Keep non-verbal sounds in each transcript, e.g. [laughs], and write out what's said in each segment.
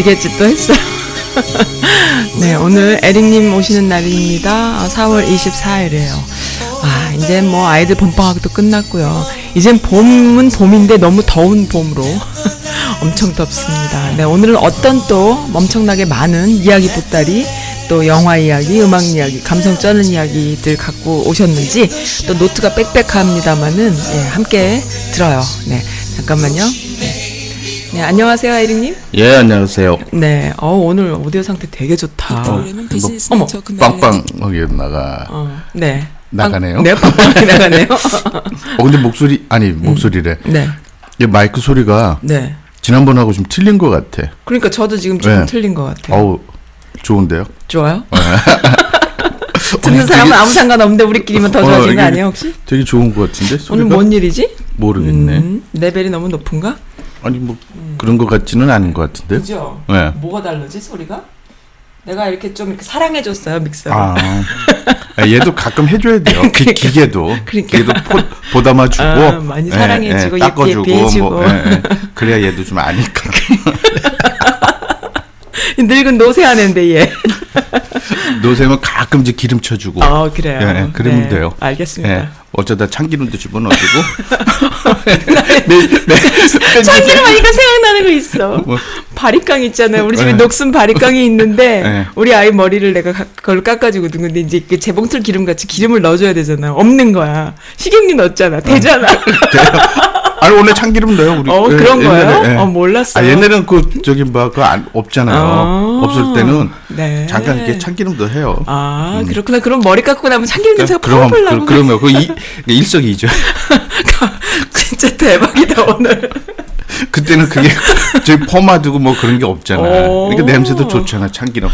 날개짓도 했어요. [laughs] 네, 오늘 에릭님 오시는 날입니다. 4월 24일이에요. 아, 이제 뭐 아이들 봄방학도 끝났고요. 이젠 봄은 봄인데 너무 더운 봄으로 [laughs] 엄청 덥습니다. 네, 오늘은 어떤 또 엄청나게 많은 이야기 보따리 또 영화 이야기, 음악 이야기, 감성 쩌는 이야기들 갖고 오셨는지 또 노트가 빽빽합니다만은 예, 함께 들어요. 네, 잠깐만요. 네, 네 안녕하세요, 아이링님. 예, 안녕하세요. 네, 어, 오늘 오디오 상태 되게 좋다. 어, 어머. 빵빵하게 나가. 어, 네. 나가네요? 빵- 네, 빵빵하게 나가네요. [laughs] 어, 근데 목소리, 아니, 목소리래. 네, 이 마이크 소리가 네. 지난번하고 좀 틀린 것 같아. 그러니까 저도 지금 좀 네. 틀린 것 같아요. 어우, 좋은데요? 좋아요? 어, [laughs] 듣는 되게- 사람은 아무 상관 없는데 우리끼리만 더 어, 좋아지는 거 이게 아니에요, 혹시? 되게 좋은 것 같은데? 오늘 소리가? 뭔 일이지? 모르겠네. 음, 레벨이 너무 높은가? 아니, 뭐, 그런 것 같지는 않은 것 같은데? 그죠? 네. 뭐가 다르지, 소리가? 내가 이렇게 좀 이렇게 사랑해줬어요, 믹서를. 아, 아, 얘도 가끔 해줘야 돼요. [laughs] 기, 그러니까. 기계도. 그러니까. 기계도 포, 보담아주고. 아, 많이 사랑해주고, 예쁘게 닦아주고. 예뻐해주고. 뭐, 예, 예. 그래야 얘도 좀 아니까. [laughs] [laughs] 늙은 노쇠하는데, 얘. 노세면 가끔 이제 기름 쳐주고. 어, 그래요. 예, 예, 그러면 네, 돼요. 알겠습니다. 예, 어쩌다 참기름도 집어넣어주고. [laughs] 네, 네. [laughs] 참기름 하니까 생각나는 거 있어. 뭐. 바리깡 있잖아요. 우리 집에 네. 녹슨 바리깡이 있는데 네. 우리 아이 머리를 내가 가- 그걸 깎아주거든. 근데 이제 그 재봉틀 기름 같이 기름을 넣어줘야 되잖아. 없는 거야. 식용유 넣었잖아. 되잖아. 아니 원래 참기름 넣어요 우리. 어 예, 그런 옛날에, 거예요? 예. 어 몰랐어. 아 옛날에는 그 저기 뭐그 없잖아요. 아. 없을 때는 네. 잠깐 이렇게 참기름도 해요. 아 그렇구나. 그럼 머리 깎고 나면 참기름 냄새가 그럼 펄펄 그, 나고. 그러면 그 이- 일석이조. 진짜 대박이다 오늘. 그때는 그게 저희 포마드고 뭐 그런 게 없잖아. 오. 그러니까 냄새도 좋잖아 참기름.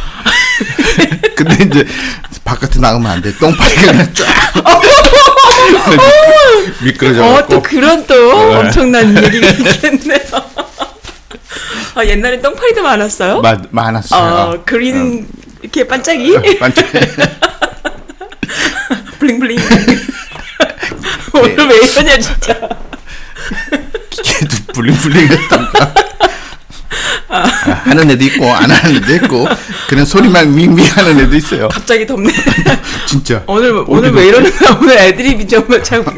근데 이제 바깥에 나가면 안 돼. 똥파리가 그냥 쫙. 미끄러져 어 갖고. 또 그런 또 네. 엄청난 얘기가 있겠네요. 아 옛날엔 똥파리도 많았어요? 마, 많았어요. 어, 그린 이렇게 반짝이 반짝. [laughs] 블링블링. [laughs] 오늘 왜 이러냐 진짜. [laughs] 걔도 블링블링했던가. 하는 애도 있고 안 하는 애도 있고 그냥 소리만 윙윙 하는 애도 있어요. 갑자기 덥네. [laughs] 진짜. 오늘 오늘 왜 이러는 거야? 오늘 애드립이 정말 참. [coughs]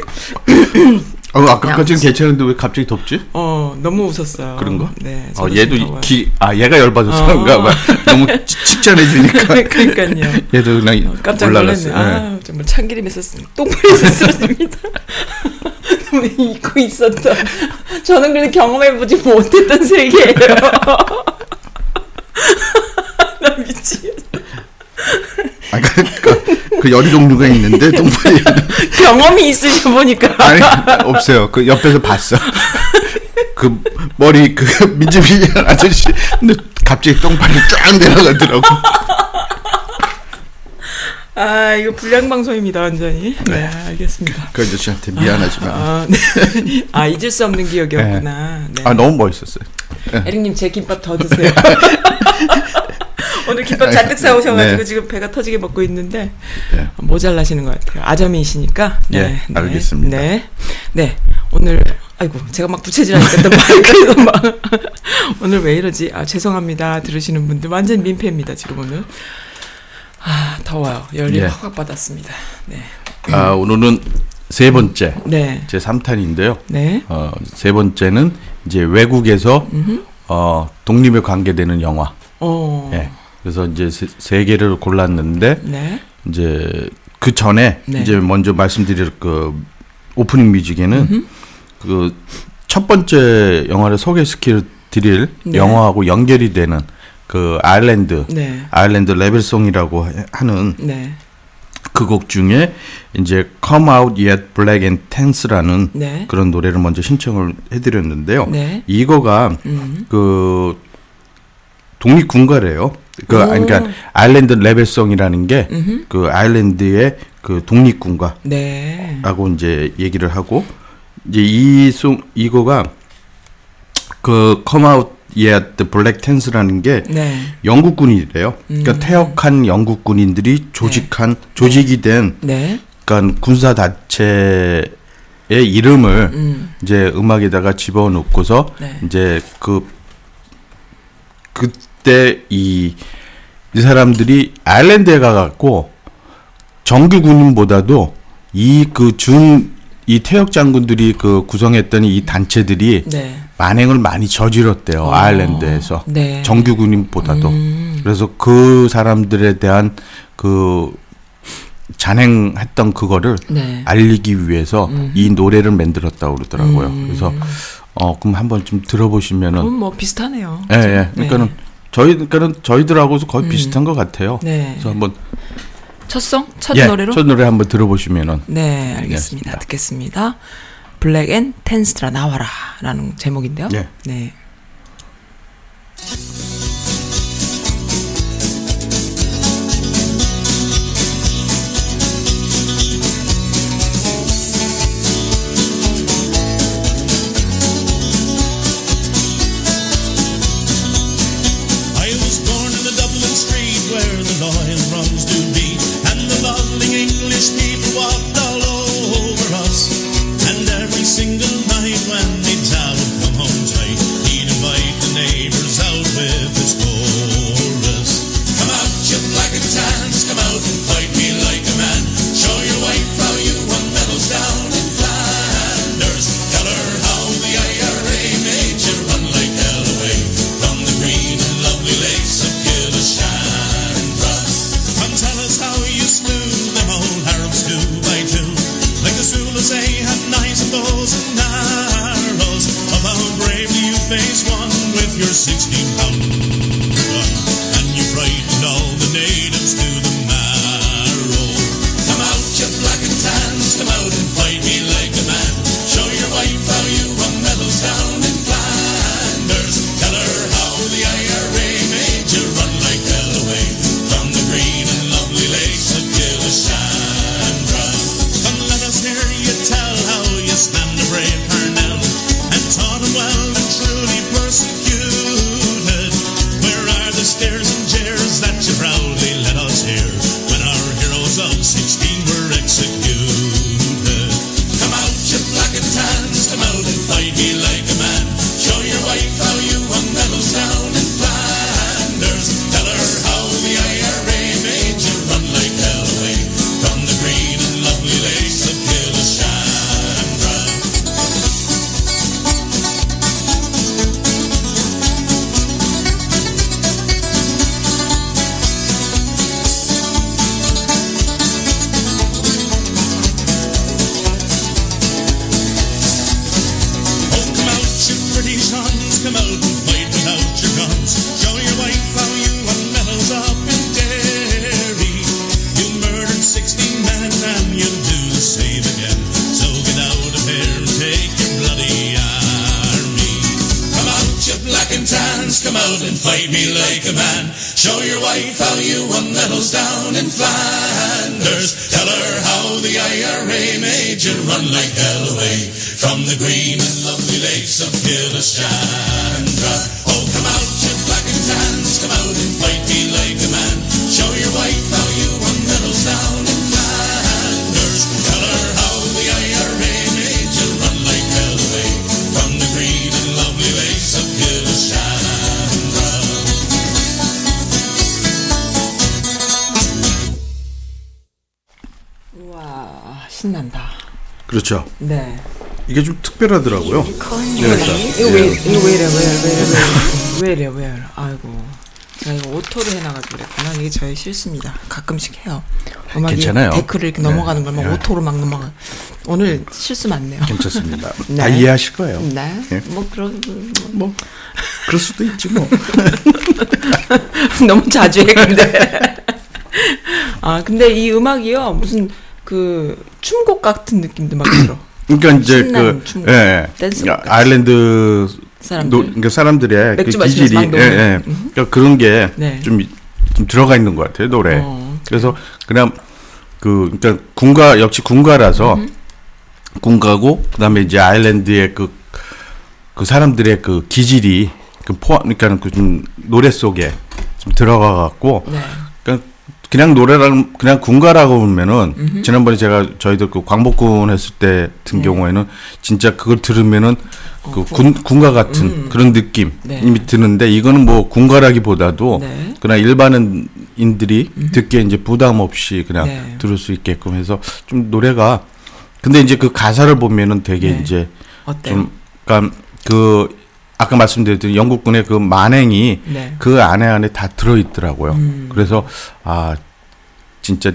어, 아까까지는 괜찮은데 왜 갑자기 덥지? 어 너무 웃었어요. 그런가? 네. 어, 얘도 더워요. 기, 아 얘가 열받아서 어. 그런가 봐. 너무 치- 칭찬해주니까. [laughs] 그러니까요. [laughs] 얘도 그냥 깜짝 올라갔어. 놀랐네. 예. 아 정말 참기름에서 쓰- 똥파리에서 쓰러집니다. [laughs] 잊고 있었던. 저는 그래도 경험해보지 못했던 세계예요. [laughs] 나 미치겠어. 아, 그, 그 여러 종류가 있는데 똥파리 [laughs] 경험이 있으셔 보니까. 아니 없어요. 그 옆에서 봤어. 그 머리 그 민지민지 아저씨 근데 갑자기 똥파리 쫙 내려가더라고. 아 이거 불량 방송입니다 완전히. 네 알겠습니다. 그 아저씨한테 미안하지만 아, 네. [laughs] 아 잊을 수 없는 기억이었구나. 네. 아 너무 멋있었어요. 에릭님 제 김밥 더 드세요. [laughs] 오늘 김밥 잔뜩 사오셔가지고 네. 지금 배가 터지게 먹고 있는데 네. 모자라시는 것 같아요. 아점이시니까. 예, 알겠습니다. 네, 네. 오늘 아이고 제가 막 부채질하니까 또 마이크에서 [laughs] 막 오늘 왜 이러지? 아 죄송합니다. 들으시는 분들 완전 민폐입니다 지금 오늘. 아 더워요. 열이 예. 확확 받았습니다. 네, 아 오늘은 세 번째 네, 제 3탄인데요. 네. 어, 세 번째는 이제 외국에서 어, 독립에 관계되는 영화. 어, 예. 그래서 이제 세, 세 개를 골랐는데 네, 이제 그 전에 네. 이제 먼저 말씀드릴 그 오프닝 뮤직에는 그 첫 번째 영화를 소개시켜 드릴 네. 영화하고 연결이 되는 그 아일랜드 네, 아일랜드 레벨송이라고 해- 하는 네, 그곡 중에 이제 Come Out Yet Black and Tense라는 네. 그런 노래를 먼저 신청을 해드렸는데요. 네. 이거가 음. 그 독립 군가래요. 그 오. 그러니까 아일랜드 레벨송이라는 게. 그 아일랜드의 그그 독립군과 네. 라고 이제 얘기를 하고 이제 이송 이거가 그 Come Out Yet the Black Tans라는 게 네. 영국군이래요. 그러니까 음. 퇴역한 영국 군인들이 조직한 조직이 된 네. 그러니까 군사 단체의 이름을 음. 이제 음악에다가 집어넣고서 네. 이제 그 그때 이, 이 사람들이 아일랜드에 가갖고 정규 군인보다도 이 그 준 이 퇴역 장군들이 그 구성했던 이 단체들이 네. 만행을 많이 저질렀대요 어. 아일랜드에서 네. 정규 군인보다도 음. 그래서 그 사람들에 대한 그 잔행했던 그거를 네. 알리기 위해서 음. 이 노래를 만들었다고 그러더라고요. 음. 그래서 어 그럼 한번 좀 들어보시면은 그럼 뭐 비슷하네요. 예, 예. 그러니까는 저희 그러니까는 저희들하고도 거의 음. 비슷한 것 같아요. 네. 그래서 한번 첫 song? 첫 예, 노래로? 첫 노래 한번 들어보시면은 네, 알겠습니다. 알겠습니다. 듣겠습니다. Black and Tans들아 나와라 라는 제목인데요. 예. 네. Come out and fight me like a man. Show your wife how you won medals down in Flanders. Tell her how the IRA made you run like hell away from the green and lovely lakes of Killashandra. 그렇죠. 네. 이게 좀 특별하더라고요. 이거 왜, 이거 왜 이래, 왜 이래, 왜 이래, 왜 이래. 왜 이래. 아이고. 제가 이거 auto로 해놔가지고 그랬구나. 이게 저의 실수입니다. 가끔씩 해요. 음악이 괜찮아요. 데크를 이렇게 네. 넘어가는 걸 막 네. auto로 막 넘어가. 오늘 실수 많네요. 괜찮습니다. [laughs] 네. 다 이해하실 거예요. 네. 예. 뭐, 그런, 뭐 그럴 수도 있지 뭐. [laughs] 너무 자주 해, 근데. [laughs] 아, 근데 이 음악이요, 무슨, 그, 춤곡 같은 느낌도 막 들어. [clears throat] 그러니까 이제 그 춤, 예, 예. 댄스 그러니까. 아일랜드 사람들. 노, 그러니까 사람들의 그 기질이. 예, 예. 그러니까 그런 게 네. 좀좀 들어가 있는 것 같아요 노래. 어, 그래서 그냥 그 그러니까 군가 역시 군가라서 군가고 그다음에 이제 아일랜드의 그그 사람들의 그 기질이 그 포함 그러니까 그 좀 노래 속에 좀 들어가 갖고 네. 그냥 노래랑 그냥 군가라고 보면은 지난번에 제가 저희들 그 광복군 했을 때 같은 네. 경우에는 진짜 그걸 들으면은 그 군, 군가 같은 그런 느낌이 어, 네. 드는데 이거는 뭐 군가라기보다도 네. 그냥 일반인들이 듣기에 이제 부담 없이 그냥 네. 들을 수 있게끔 해서 좀 노래가 근데 이제 그 가사를 보면은 되게 네. 이제 어때요? 좀 그러니까 그 아까 말씀드렸던 영국군의 그 만행이 네. 그 안에 안에 다 들어 있더라고요. 음. 그래서 아 진짜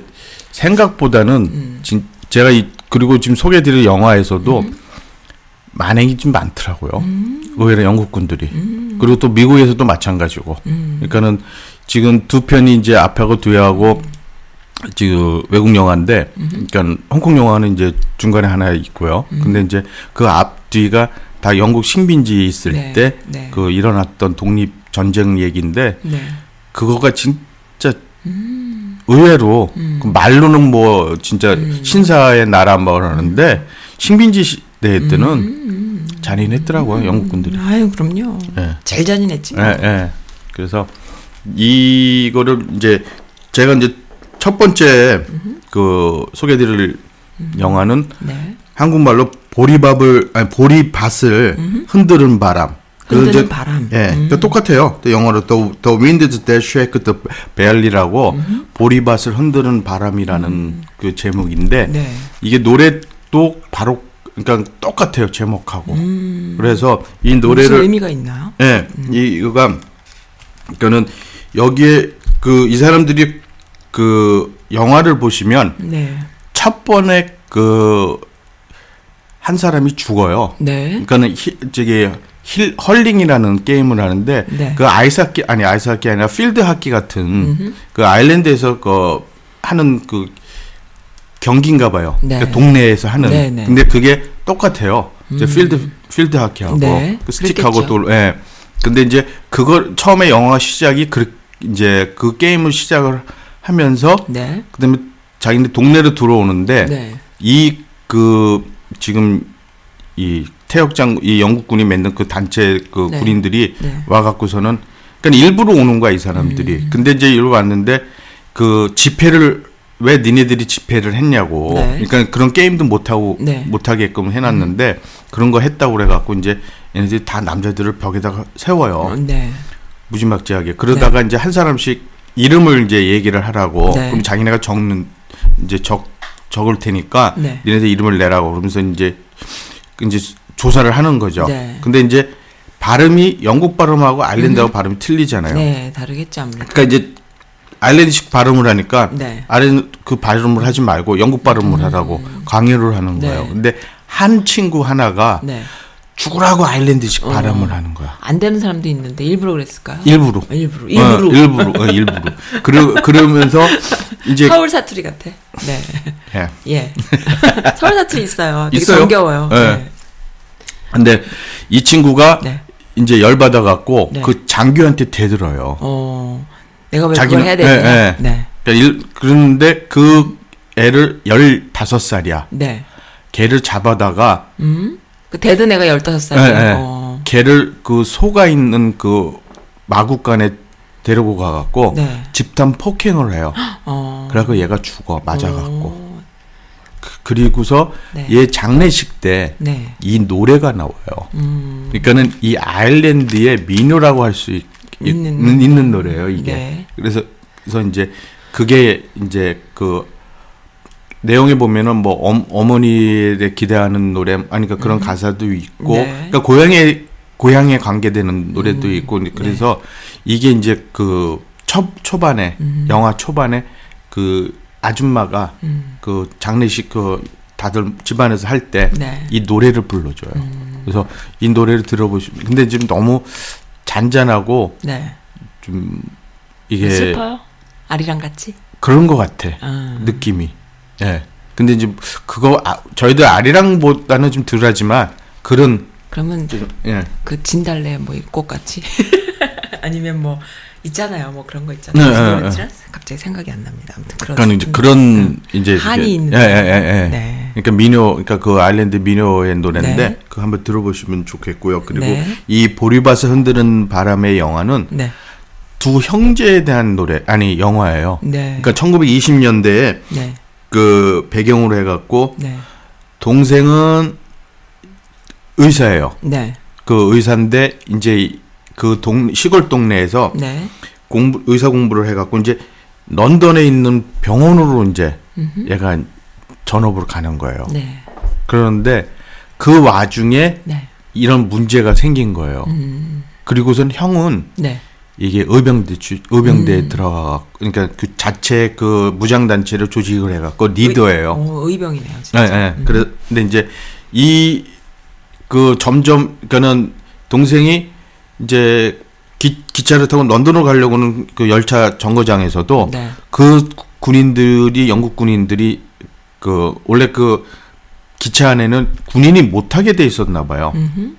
생각보다는 음. 진 제가 이 그리고 지금 소개드릴 영화에서도 음. 만행이 좀 많더라고요. 의외로 영국군들이 그리고 또 미국에서도 마찬가지고. 음. 그러니까는 지금 두 편이 이제 앞하고 뒤하고 지금 외국 영화인데, 그러니까 홍콩 영화는 이제 중간에 하나 있고요. 음. 근데 이제 그 앞뒤가 다 영국 식민지 있을 네, 때 네. 그 일어났던 독립 전쟁 얘기인데 네. 그거가 진짜 의외로 그 말로는 뭐 진짜 신사의 나라 뭐 그러는데 식민지 시대 때는 잔인했더라고요 영국 군들이. 아유 그럼요. 예. 제일 잔인했지. 예, 예. 그래서 이거를 이제 제가 이제 첫 번째 그 소개드릴 영화는 네. 한국말로 보리밥을 아니 보리밭을 흔드는 바람. 흔드는 이제- 바람. 예, 음. 그 똑같아요. 또 영어로 또 The Wind That Shake the Barrel이라고 음. 보리밭을 흔드는 바람이라는 그 제목인데 네. 이게 노래도 바로 그러니까 똑같아요 제목하고. 음. 그래서 이 무슨 노래를 의미가 있나요? 예, 이 이거가 그러니까는 여기에 그 이 사람들이 그 영화를 보시면 네. 첫 번에 그 한 사람이 죽어요. 네. 그러니까는 히, 저기 힐 hurling이라는 게임을 하는데 네. 그 아이스 하키 아니 아이스 하키 아니라 필드 하키 같은 그 아일랜드에서 그 하는 그 경기인가 봐요. 네. 그러니까 동네에서 하는. 네, 네. 근데 그게 똑같아요. 이제 필드 필드 하키하고 네, 그 스틱하고. 또 예. 근데 이제 그걸 처음에 영화 시작이 그 이제 그 게임을 시작을 하면서 네. 그다음에 자기네 동네로 들어오는데 네. 이그 지금 이 태역장 이 영국군이 만든 그 단체 그 네. 군인들이 네. 음. 와 갖고서는 그러니까 일부러 오는 거야 이 사람들이. 근데 이제 일로 왔는데 그 집회를 왜 니네들이 집회를 했냐고. 네. 그러니까 그런 게임도 못 하고 네. 못 하게끔 해놨는데 그런 거 했다고 그래 갖고 이제 얘네들이 다 남자들을 벽에다가 세워요. 네. 무지막지하게. 그러다가 이제 한 사람씩 이름을 이제 얘기를 하라고. 네. 그럼 자기네가 적는 이제 적 적을 테니까 네. 니네들 이름을 내라고 그러면서 이제 이제 조사를 하는 거죠. 네. 근데 이제 발음이 영국 발음하고 아일랜드하고 발음이 틀리잖아요. 네. 다르겠죠 아무래도. 그러니까 이제 아일랜드식 발음을 하니까 네. 아일랜드 그 발음을 하지 말고 영국 발음을 하라고 강요를 하는 거예요. 음. 네. 근데 한 친구 하나가 네. 죽으라고 아일랜드식 어. 발음을 하는 거야. 안 되는 사람도 있는데 일부러 그랬을까요? 일부러. 일부러. 어, 일부러. 일부러. 어, 일부러. 그러, 그러면서 이제 서울 사투리 같아. 네. 예. 예. [laughs] 서울 사투리 있어요. 되게 있어요? 정겨워요. 네. 네. 근데 이 친구가 네. 이제 열 받아 갖고 네. 그 장교한테 대들어요. 어. 내가 왜 자기는- 그걸 해야 되냐? 예, 예. 네. 그러니까 일, 그런데 그 애를 15살이야. 네. 걔를 잡아다가 음? 그 대든 애가 15살이에요. 예, 예. 어. 걔를 그 소가 있는 그 마구간에 데리고 가 갖고 네. 집단 폭행을 해요. [gasps] 어. 그래갖고 얘가 죽어 맞아 갖고. 어. 그 리고서 네. 얘 장례식 때이 네. 노래가 나와요. 음. 그러니까는 이 아일랜드의 민요라고 할 수 있는 있는 있는 노래예요 이게. 네. 그래서 그래서 이제 그게 이제 그 내용에 보면은 뭐 엄, 어머니에 기대하는 노래 아니 그러니까 그런 가사도 있고 네. 그러니까 고향에 고향에 관계되는 노래도 음. 있고 그래서 이게 이제 그 초, 초반에 음. 영화 초반에 그 아줌마가 음. 그 장례식 그 다들 집안에서 할 때이 네. 노래를 불러줘요. 음. 그래서 이 노래를 들어보시면 근데 지금 너무 잔잔하고 네. 좀 이게 슬퍼요? 아리랑 같이? 그런 것 같아 아. 느낌이. 예. 근데 이제 그거 아, 저희들 아리랑보다는 좀 덜하지만 그런 그러면 좀, 예. 그 진달래 뭐 꽃 같이 [laughs] 아니면 뭐 있잖아요. 뭐 그런 거 있잖아요. 네, 네, 뭐였지? 갑자기 생각이 안 납니다. 아무튼 그런 그러니까 이제 음, 그런 이제 한이 있는 예, 예, 예, 예. 네. 그러니까 민요, 그러니까 그 아일랜드 민요의 노래인데 네. 그거 한번 들어보시면 좋겠고요. 그리고 네. 이 보리밭을 흔드는 바람의 영화는 네. 두 형제에 대한 노래 아니 영화예요. 네. 그러니까 1920년대에 네. 그 배경으로 해갖고 네. 동생은 의사예요. 네. 그 의사인데 이제 그 동 시골 동네에서 네. 공부 의사 공부를 해갖고 이제 런던에 있는 병원으로 이제 얘가 전업으로 가는 거예요. 네. 그런데 그 와중에 네. 이런 문제가 생긴 거예요. 음. 그리고선 형은 네. 이게 의병대 주, 의병대에 음. 들어가 그러니까 그 자체 그 무장 단체를 조직을 해갖고 리더예요. 어, 의병이네요. 예, 진짜. 예. 음. 그래 근데 이제 이 그 점점 그는 동생이 이제 기, 기차를 타고 런던으로 가려고는 그 열차 정거장에서도 네. 그 군인들이 영국 군인들이 그 원래 그 기차 안에는 군인이 못 타게 돼 있었나 봐요. 음흠.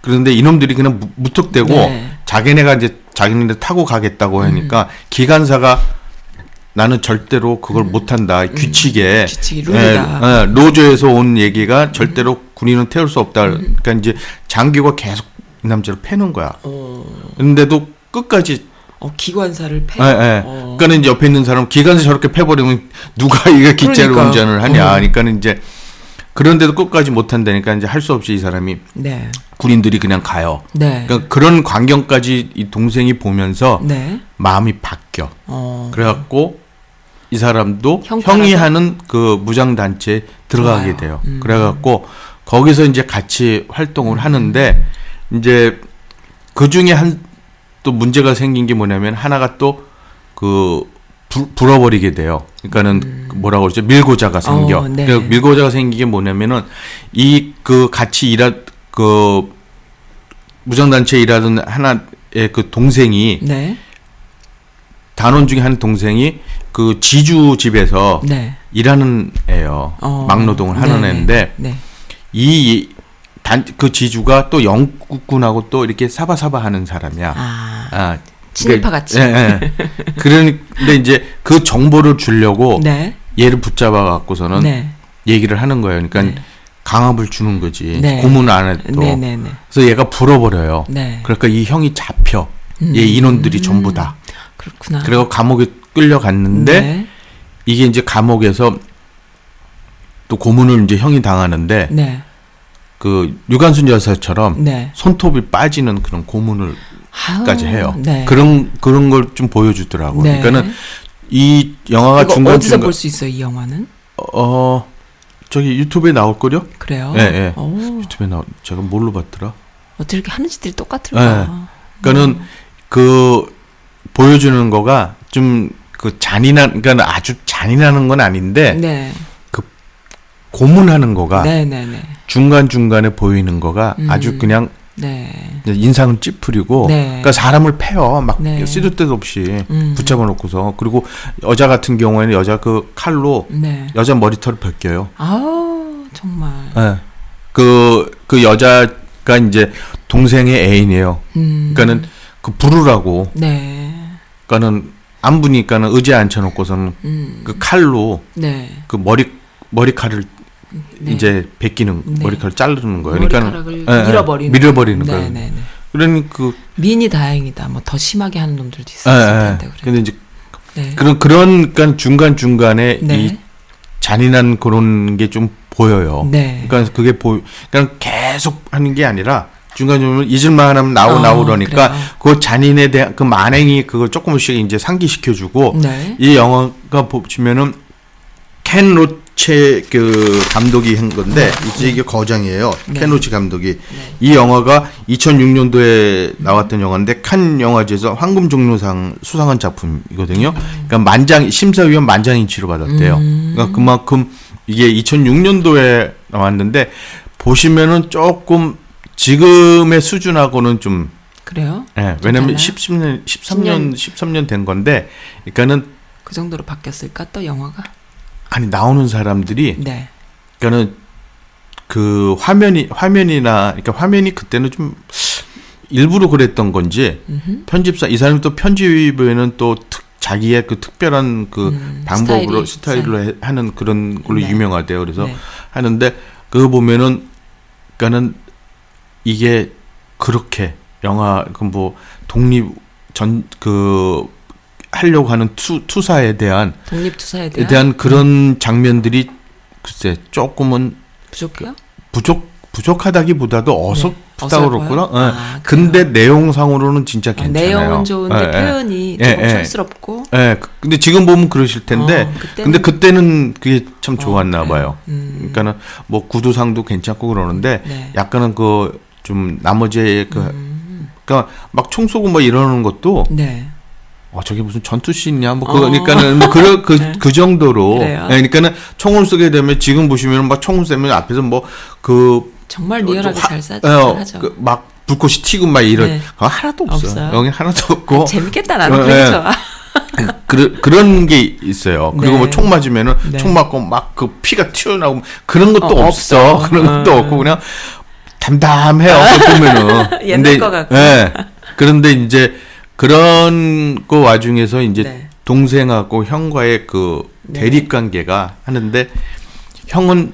그런데 이놈들이 그냥 무- 무턱대고 네. 자기네가 이제 자기네들 타고 가겠다고 하니까 음. 기관사가 나는 절대로 그걸 못 한다 규칙에 음. 규칙이 룰이다. 음. 예, 예, 노조에서 온 얘기가 절대로 군인은 태울 수 없다. 그러니까 이제 장교가 계속 이 남자를 패는 거야. 어, 근데도 끝까지 어, 기관사를 패. 예, 예. 어. 그러니까는 이제 옆에 있는 사람 기관사 저렇게 패버리면 누가 [laughs] 이거 기차를 그러니까. 운전을 하냐. 어. 그러니까는 이제 그런데도 끝까지 못 한다니까 이제 할 수 없이 이 사람이 네. 군인들이 그냥 가요. 네. 그러니까 그런 광경까지 이 동생이 보면서 네. 마음이 바뀌어. 어. 그래갖고 이 사람도 형 형이? 하는 그 무장 단체에 들어가게. 돼요. 음. 그래갖고 거기서 이제 같이 활동을 하는데 이제 그 중에 한 또 문제가 생긴 게 뭐냐면 하나가 또그 불어버리게 돼요. 그러니까는 그 뭐라고 그러죠? 밀고자가 생겨. 음. 어, 네. 그 밀고자가 생기게 뭐냐면은 이 그 같이 일하 그 무장 단체에 일하던 하나의 그 동생이 네. 단원 중에 한 동생이 그 지주 집에서 네. 일하는 애요. 어. 막노동을 하는 네, 애인데 네. 이 단 그 지주가 또 영국군하고 또 이렇게 사바사바 하는 사람이야. 아. 아, 친일파 같이. 예, 예. [laughs] 그런데 이제 그 정보를 주려고 네. 얘를 붙잡아 갖고서는 네. 얘기를 하는 거예요. 그러니까 네. 강압을 주는 거지. 네. 고문 안 해도. 네, 네, 네. 그래서 얘가 불어버려요. 네. 그러니까 이 형이 잡혀. 음. 얘 인원들이 전부 다. 그렇구나. 그리고 감옥에 끌려갔는데 네. 이게 이제 감옥에서 또 고문을 이제 형이 당하는데 네. 그 유관순 여사처럼 네. 손톱이 빠지는 그런 고문을 아우, 까지 해요. 네. 그런 그런 걸 좀 보여주더라고. 네. 그러니까는 이 영화가 중간 어디서 볼 수 있어요, 이 영화는? 어 저기 유튜브에 나올 거요? 그래요? 예, 예. 오, 유튜브에 나올 제가 뭘로 봤더라? 어떻게 하는 짓들이 똑같을까? 그러니까는 그 보여주는 거가 좀 그 잔인한 그러니까 아주 잔인하는 건 아닌데 네. 고문하는 거가 네, 네, 네. 중간 중간에 보이는 거가 음. 아주 그냥 네. 인상은 찌푸리고 네. 그러니까 사람을 패요 막 네. 쓰도 때도 없이 음. 붙잡아 놓고서 그리고 여자 같은 경우에는 여자 그 칼로 네. 여자 머리털을 벗겨요. 아우, 정말. 예. 그, 그 여자가 이제 동생의 애인이에요. 음. 그러니까는 그 부르라고. 네. 그러니까는 안 부니까는 의자에 앉혀놓고서는 음. 그 칼로 네. 그 머리, 머리칼을 네. 이제 베끼는, 네. 머리칼을 자르는 거예요. 머리카락을 예, 예. 밀어버리는. 밀어버리는 네, 거예요. 네, 네. 그러니 그, 미인이 다행이다. 뭐 더 심하게 하는 놈들도 예, 있었을 예. 텐데 그래. 근데 이제 네. 그런, 그런, 그러니까 중간 중간에 네. 이 잔인한 그런 게 좀 보여요. 네. 그러니까 그게 보, 그냥 계속 하는 게 아니라 중간 중간 잊을만 하면 나오 어, 나오 그러니까 그래요. 그 잔인에 대한 그 만행이 그걸 조금씩 이제 상기시켜주고 네. 이 영화가 보시면은 켄로 체그 감독이 한 건데 이제 이게 거장이에요. 네. 켄 로체 감독이 이 영화가 2006년도에 나왔던 영화인데 칸 영화제에서 황금 종려상 수상한 작품이거든요. 그러니까 만장 심사위원 만장일치로 받았대요. 음. 그러니까 그만큼 이게 2006년도에 나왔는데 보시면은 조금 지금의 수준하고는 좀 그래요? 예, 왜냐면 달라요? 10, 10년, 13년, 13년 된 건데, 그러니까는, 그 정도로 바뀌었을까 또 영화가? 아니, 나오는 사람들이, 네. 그러니까는, 그 화면이, 화면이나, 그러니까 화면이 그때는 좀, 일부러 그랬던 건지 편집사 이 사람이 또 편집에는 또 특, 자기의 그 특별한 그 음, 방법으로 스타일이 스타일로 해- 하는 그런 걸로 네. 유명하대요. 그래서 네. 하는데 그거 보면은 그러니까는 이게 그렇게 영화 그 뭐 독립 전 그 하려고 하는 투, 투사에 대한 독립 투사에 에 대한, 대한 그런 장면들이 글쎄 조금은 부족해요? 부족 부족하다기보다도 어설프다 어설퍼요? 그렇구나. 예. 아, 그래요? 근데 내용상으로는 진짜 아, 괜찮아요. 내용은 좋은데 예, 예. 표현이 예, 조금 예. 촌스럽고 예, 그- 근데 지금 보면 그러실 텐데, 어, 그때는- 근데 그때는 그게 참 좋았나 그래요? 봐요. 음. 그러니까는 뭐 구두상도 괜찮고 그러는데, 네. 약간은 그 좀 나머지의 그, 음. 그러니까 막 총 쏘고 뭐 이러는 것도, 네. 어 저게 무슨 전투 씬이냐, 뭐 어. 그러니까는 뭐 그, 그, [laughs] 네. 그 정도로? 예, 그러니까는 총을 쏘게 되면 지금 보시면 막 총을 쏘면 앞에서 뭐 그 정말 리얼하게 잘 싸, 어. 그, 막 불꽃이 튀고 막 이런 네. 그거 하나도 없어요. 없어요? 여기 하나도 없고 재밌겠다 나는 어, 그게 예. 좋아. 그, 그런 게 있어요. 그리고 네. 뭐총 맞으면은 네. 총 맞고 막 그 피가 튀어나오고 그런 것도 어, 없어. 없어. [laughs] 그런 것도 음. 없고 그냥 담담해요. 보면은. [laughs] 옛날 거 같고. 예. 그런데 이제 그런 거 와중에서 이제 네. 동생하고 형과의 그 네. 대립 관계가 하는데 형은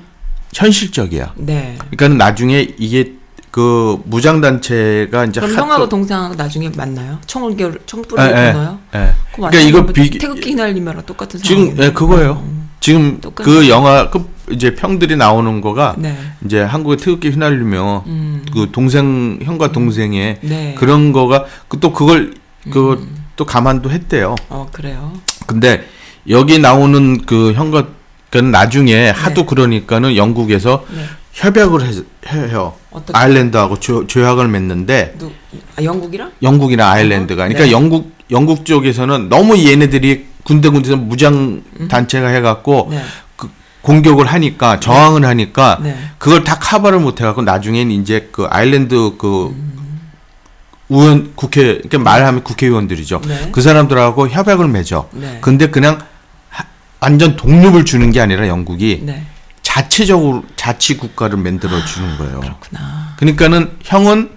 현실적이야. 네. 그러니까는 나중에 이게 그 무장 단체가 이제 그럼 하- 형하고 또- 동생하고 나중에 만나요? 총을 겨울 예, 총불을 예, 끊어요? 예. 그럼 그러니까 완전 이거 뭐비 태극기 휘날리며랑 똑같은 지금. 예, 그거예요. 음. 지금 똑같네. 그 영화 그 이제 평들이 나오는 거가 네. 이제 한국의 태극기 휘날리며 음. 그 동생 형과 동생의 네. 그런 거가 그또 그걸 그또 감안도 했대요. 어 그래요. 근데 여기 나오는 그 형과 그 나중에 하도 네. 그러니까는 영국에서 네. 협약을 해, 해요. 어떻게? 아일랜드하고 조, 조약을 맺는데 누 아, 영국이랑? 영국이나 아일랜드가 그러니까 네. 영국 영국 쪽에서는 너무 얘네들이 군데군데서 무장 단체가 해갖고 네. 그 공격을 하니까 저항을 하니까 네. 그걸 다 커버를 못 해갖고 나중엔 이제 그 아일랜드 그 의원 국회 그러니까 말하면 국회의원들이죠. 네. 그 사람들하고 협약을 맺어. 네. 근데 그냥 하- 완전 독립을 주는 게 아니라 영국이 네. 자체적으로 자치 국가를 만들어 주는 거예요. 그렇구나. 그러니까는 형은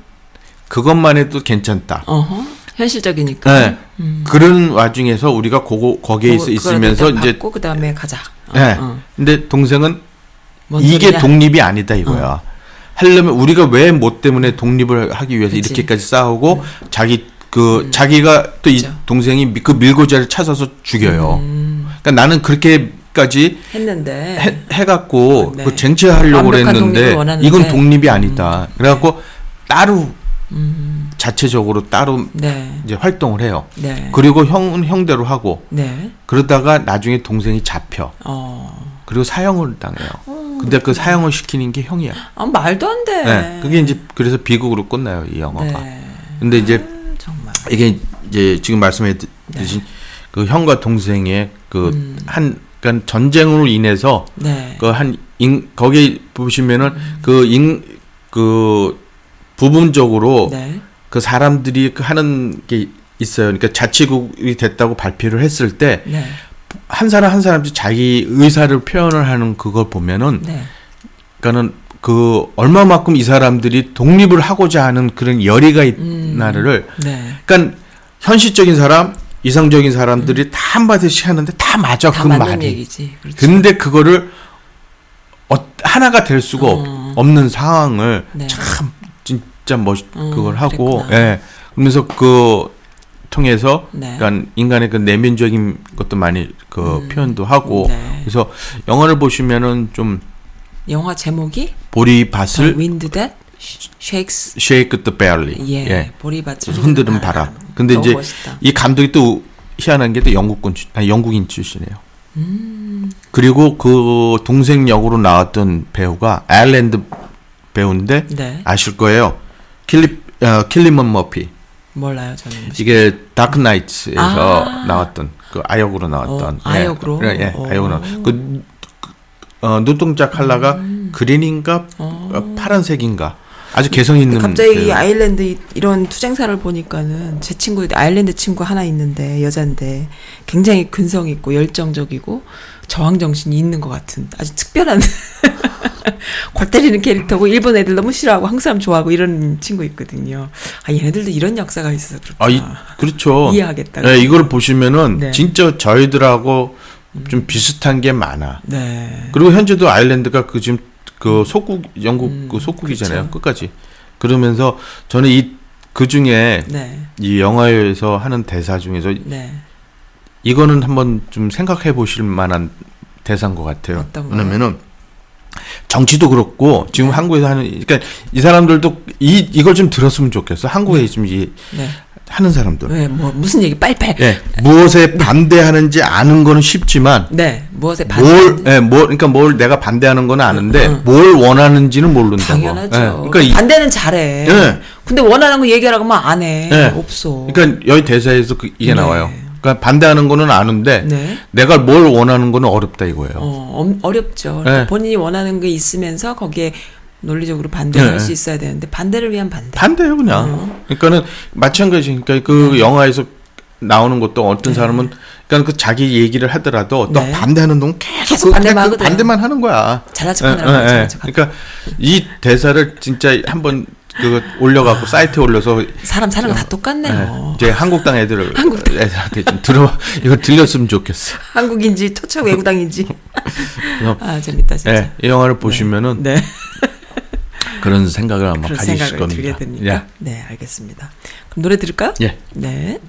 그것만 해도 괜찮다. 어허. 현실적이니까. 네. 그런 와중에서 우리가 고거 거기에 있, 그거- 있으면서 이제 받고 그다음에 가자. 어, 예. 어. 근데 동생은 뭔 이게? 어. 독립이 아니다 이거야. 하려면 우리가 왜 뭐 때문에 독립을 하기 위해서 그치. 음. 이렇게까지 싸우고 자기 그 자기가 또 이. 동생이 미- 그 밀고자를 찾아서 죽여요. 음. 그러니까 나는 그렇게까지 했는데 해, 해갖고 네. 그 쟁취하려고 그랬는데. 이건 독립이 아니다. 그래갖고 따로 음. 자체적으로 따로 네. 이제 활동을 해요. 네. 그리고 형은 형대로 하고 네. 그러다가 나중에 동생이 잡혀. 어. 그리고 사형을 당해요. 근데 그 사형을 시키는 게 형이야. 아 말도 안 돼. 네. 그게 이제 그래서 비극으로 끝나요 이 영화가. 네. 근데 이제 아. 이게 이제 지금 말씀해 주신 그 형과 동생의 그한 그러니까 전쟁으로 인해서 네. 그한 거기 보시면은 그인그 부분적으로 네. 그 사람들이 그 하는 게 있어요. 그러니까 자치국이 됐다고 발표를 했을 때 한 네. 사람 한 사람씩 자기 의사를 표현을 하는 그걸 보면은 네. 그러니까는 그 얼마만큼 이 사람들이 독립을 하고자 하는 그런 열의가 있나를 네. 그러니까 현실적인 사람, 이상적인 사람들이 다 한마디씩 하는데 다 맞아 다 그 말이. 얘기지. 그렇죠. 근데 그거를 어, 하나가 될 수가 없- 어. 없는 상황을 네. 참 진짜 멋 음, 그걸 하고 그랬구나. 예 그러면서 그 통해서 네. 그러니까 인간의 그 내면적인 것도 많이 그 표현도 하고 네. 그래서 영화를 보시면은 좀 영화 제목이 보리밭을 wind that shakes shake the barley 예, 예. 보리밭을 흔드는 바람. 근데 너무 이제 멋있다. 이 감독이 또 희한한 게 또 영국군 출- 아니, 영국인 출신이에요. 음. 그리고 그 동생 역으로 나왔던 배우가 아일랜드 배우인데 네. 아실 거예요. 킬리 어, 킬리언 머피. 몰라요 저는. 이게 다크 나이츠에서 아. 나왔던 그 악역으로 나왔던 어, 악역으로? 예, 예, 어. 악역으로 나왔. 그 어, 눈동자 컬러가 음. green인가 어, 파란색인가 아주 개성 있는 갑자기. 이 아일랜드 이- 이런 투쟁사를 보니까는 제 친구 아일랜드 친구 하나 있는데 여잔데 굉장히 근성 있고 열정적이고 저항 정신이 있는 것 같은 아주 특별한 [laughs] 골 때리는 캐릭터고 일본 애들 너무 싫어하고 한국 사람 좋아하고 이런 친구 있거든요. 아 얘네들도 이런 역사가 있어서 그렇구나. 아, 이, 그렇죠. 이해하겠다. 네, 이걸 보시면은 네. 진짜 저희들하고 좀 비슷한 게 많아. 네. 그리고 현재도 아일랜드가 그 지금 그 속국 영국 그 속국이잖아요. 그쵸. 끝까지. 그러면서 저는 이 그 중에 네. 이 영화에서 하는 대사 중에서 네. 이거는 한번 좀 생각해 보실 만한 대사인 것 같아요. 왜냐면은 정치도 그렇고 지금 한국에서 하는 그러니까 이 사람들도 이 이걸 좀 들었으면 좋겠어. 한국에 지금 이 네. 하는 사람들. 왜, 뭐, 무슨 얘기, 빨리빨리. 예, 무엇에 반대하는지 아는 거는 쉽지만 네. 무엇에 뭘, 반대. 예, 뭘, 그러니까 뭘 내가 반대하는 건 아는데 응. 뭘 원하는지는 모른다고. 당연하죠. 예, 그러니까 이, 반대는 잘해. 예. 근데 원하는 거 얘기하라고 하면 안 해. 예. 없어. 그러니까 여기 대사에서 그 이게 네. 나와요. 그러니까 반대하는 거는 아는데 네. 내가 뭘 원하는 거는 어렵다 이거예요. 어, 엄- 어렵죠. 네. 본인이 원하는 게 있으면서 거기에 논리적으로 반대할 네. 수 있어야 되는데 반대를 위한 반대. 반대요 그냥. 그러니까는 마찬가지. 그러니까 그 네. 영화에서 나오는 것도 어떤 사람은 그러니까 그 자기 얘기를 하더라도 또 네. 반대하는 동안 계속, 계속 그- 반대만 그. 반대만 하는 거야. 잘난 예, 척하느라고 예, 예. 척. 그러니까 이 대사를 진짜 한번 그 올려갖고 사이트에 올려서 사람 사는 거다 예, 똑같네요. 이제 한국당 애들 [laughs] 애들한테 좀 들어 이거 들렸으면 좋겠어. 한국인지 토착 외국당인지. [laughs] 아 재밌다 진짜. 예, 이 영화를 보시면은 네. 그런 생각을 아마 그런 가지실 생각을 겁니다. 들게 됩니까? 예. 네, 알겠습니다. 그럼 노래 들을까요? 예. 네.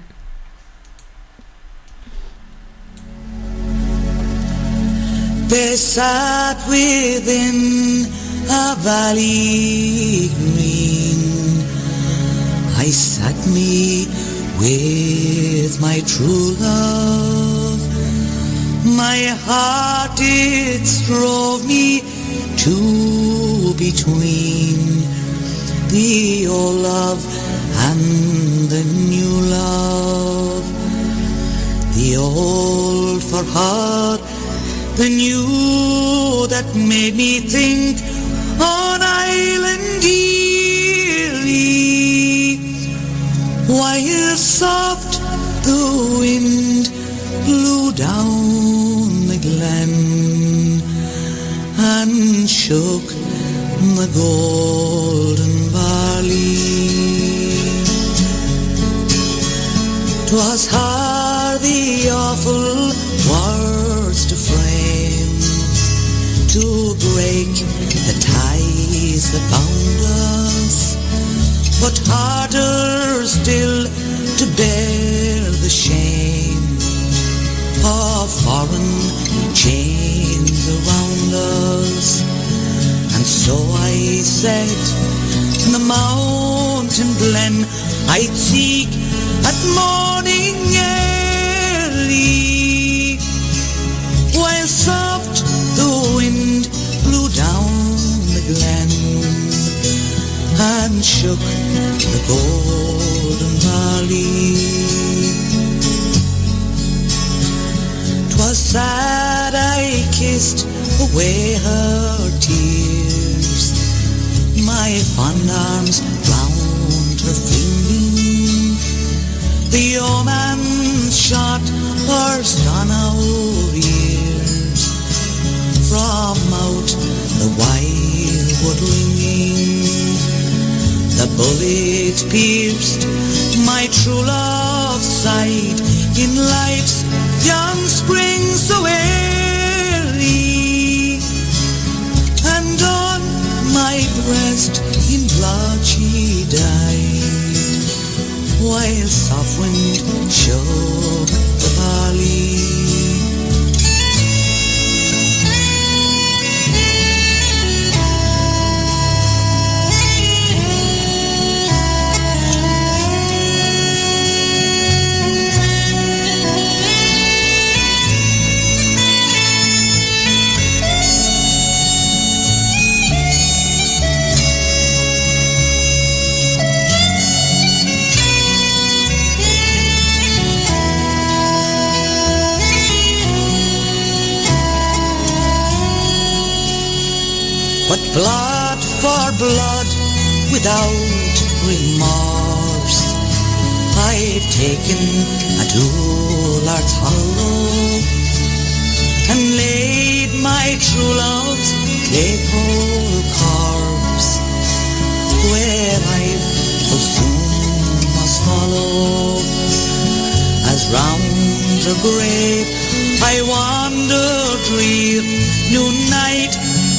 They sat within a valley green. I sat me with my true love. My heart it strove me to between the old love and the new love. The old for heart, the new that made me think on island dearly. While soft the wind blew down the glen and shook the golden barley. 'Twas hard the awful words to frame, to break the ties that bound us, but harder still to bear the shame of foreign chains around us. And so I said, in the mountain glen I'd seek at morning early, while soft the wind blew down the glen and shook the golden valley. 'Twas sad I kissed away her tears, my fond arms round her flinging. The omen shot burst on our ears from out the wildwood ringing. The bullet pierced my true love's side in life's young spring so my breast in blood she died, while soft wind shook the valley. Blood for blood without remorse. I've taken a Doolard's hollow and laid my true love's maple corpse where I full soon must follow as round the grave I wander drear new night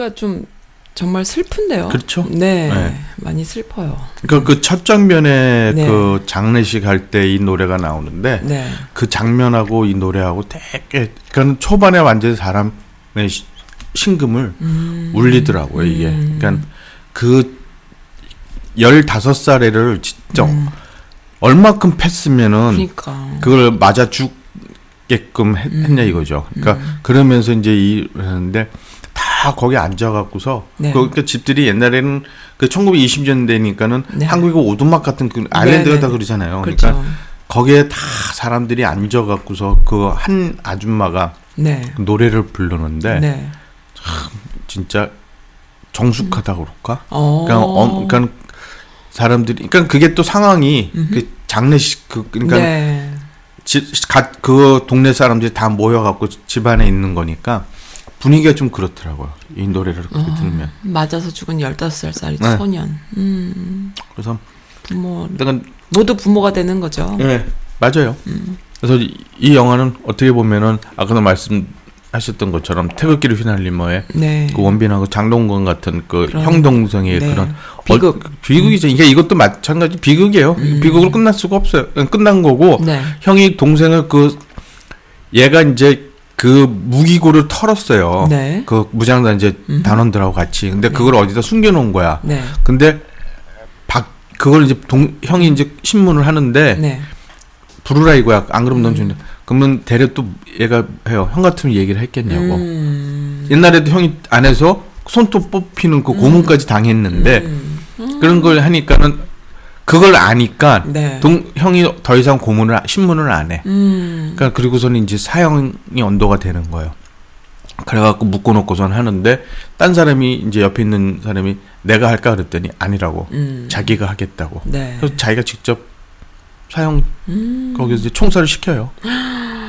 노래가 좀 정말 슬픈데요. 그렇죠. 네, 네. 많이 슬퍼요. 그러니까 그 첫 장면에 네. 그 장례식 할 때 이 노래가 나오는데 네, 그 장면하고 이 노래하고 되게 그러니까 초반에 완전히 사람의 시- 심금을 음. 울리더라고요 이게. 그러니까 그 15살애를 진짜 얼마큼 팼으면은 음. 그러니까. 그걸 맞아 죽게끔 했, 냐 이거죠. 그러니까 음. 그러면서 이제 이 하는데 다 거기 앉아갖고서 네. 그, 그 집들이 옛날에는 그 1920년대니까는 네. 한국의 오두막 같은 그 아일랜드가 네, 다 네. 그러잖아요. 그렇죠. 그러니까 거기에 다 사람들이 앉아갖고서 그 한 아줌마가 네, 노래를 부르는데 네. 진짜 정숙하다 그럴까? 어. 그러니까, 어, 그러니까 사람들이 그러니까 그게 또 상황이 그 장례식 그 그러니까 네. 지, 가, 그 동네 사람들이 다 모여갖고 집안에 있는 거니까 분위기가 좀 그렇더라고요. 이 노래를 그렇게 들으면. 맞아서 죽은 15살짜리 네. 소년. 음, 그래서 부모, 내가 모두 부모가 되는 거죠. 네 맞아요. 그래서 이, 이 영화는 어떻게 보면은 아까도 말씀하셨던 것처럼 태극기를 휘날리며의 네. 그 원빈하고 장동건 같은 그 그런- 형동생의 네. 그런 비극. 어, 비극이죠. 이게 이것도 마찬가지 비극이에요. 비극으로 끝날 수가 없어요. 끝난 거고 네. 형이 동생을 그 얘가 이제 그 무기고를 털었어요. 네. 그 무장단 이제 단원들하고 같이. 근데 그걸 어디다 숨겨놓은 거야. 네. 근데 박 그걸 이제 동 형이 이제 신문을 하는데 네. 부르라 이거야. 안 그러면 넌 죽는다. 그러면 대려 또 얘가 해요. 형 같으면 얘기를 했겠냐고. 음. 옛날에도 형이 안에서 손톱 뽑히는 그 고문까지 당했는데 그런 걸 하니까는 그걸 아니까 네. 동 형이 더 이상 고문을 신문을 안 해. 음. 그러니까 그리고서는 이제 사형이 언도가 되는 거예요. 그래갖고 묶어놓고선 하는데 딴 사람이 이제 옆에 있는 사람이 내가 할까 그랬더니 아니라고 음. 자기가 하겠다고. 네. 그래서 자기가 직접 사형 음. 거기서 이제 총살을 시켜요.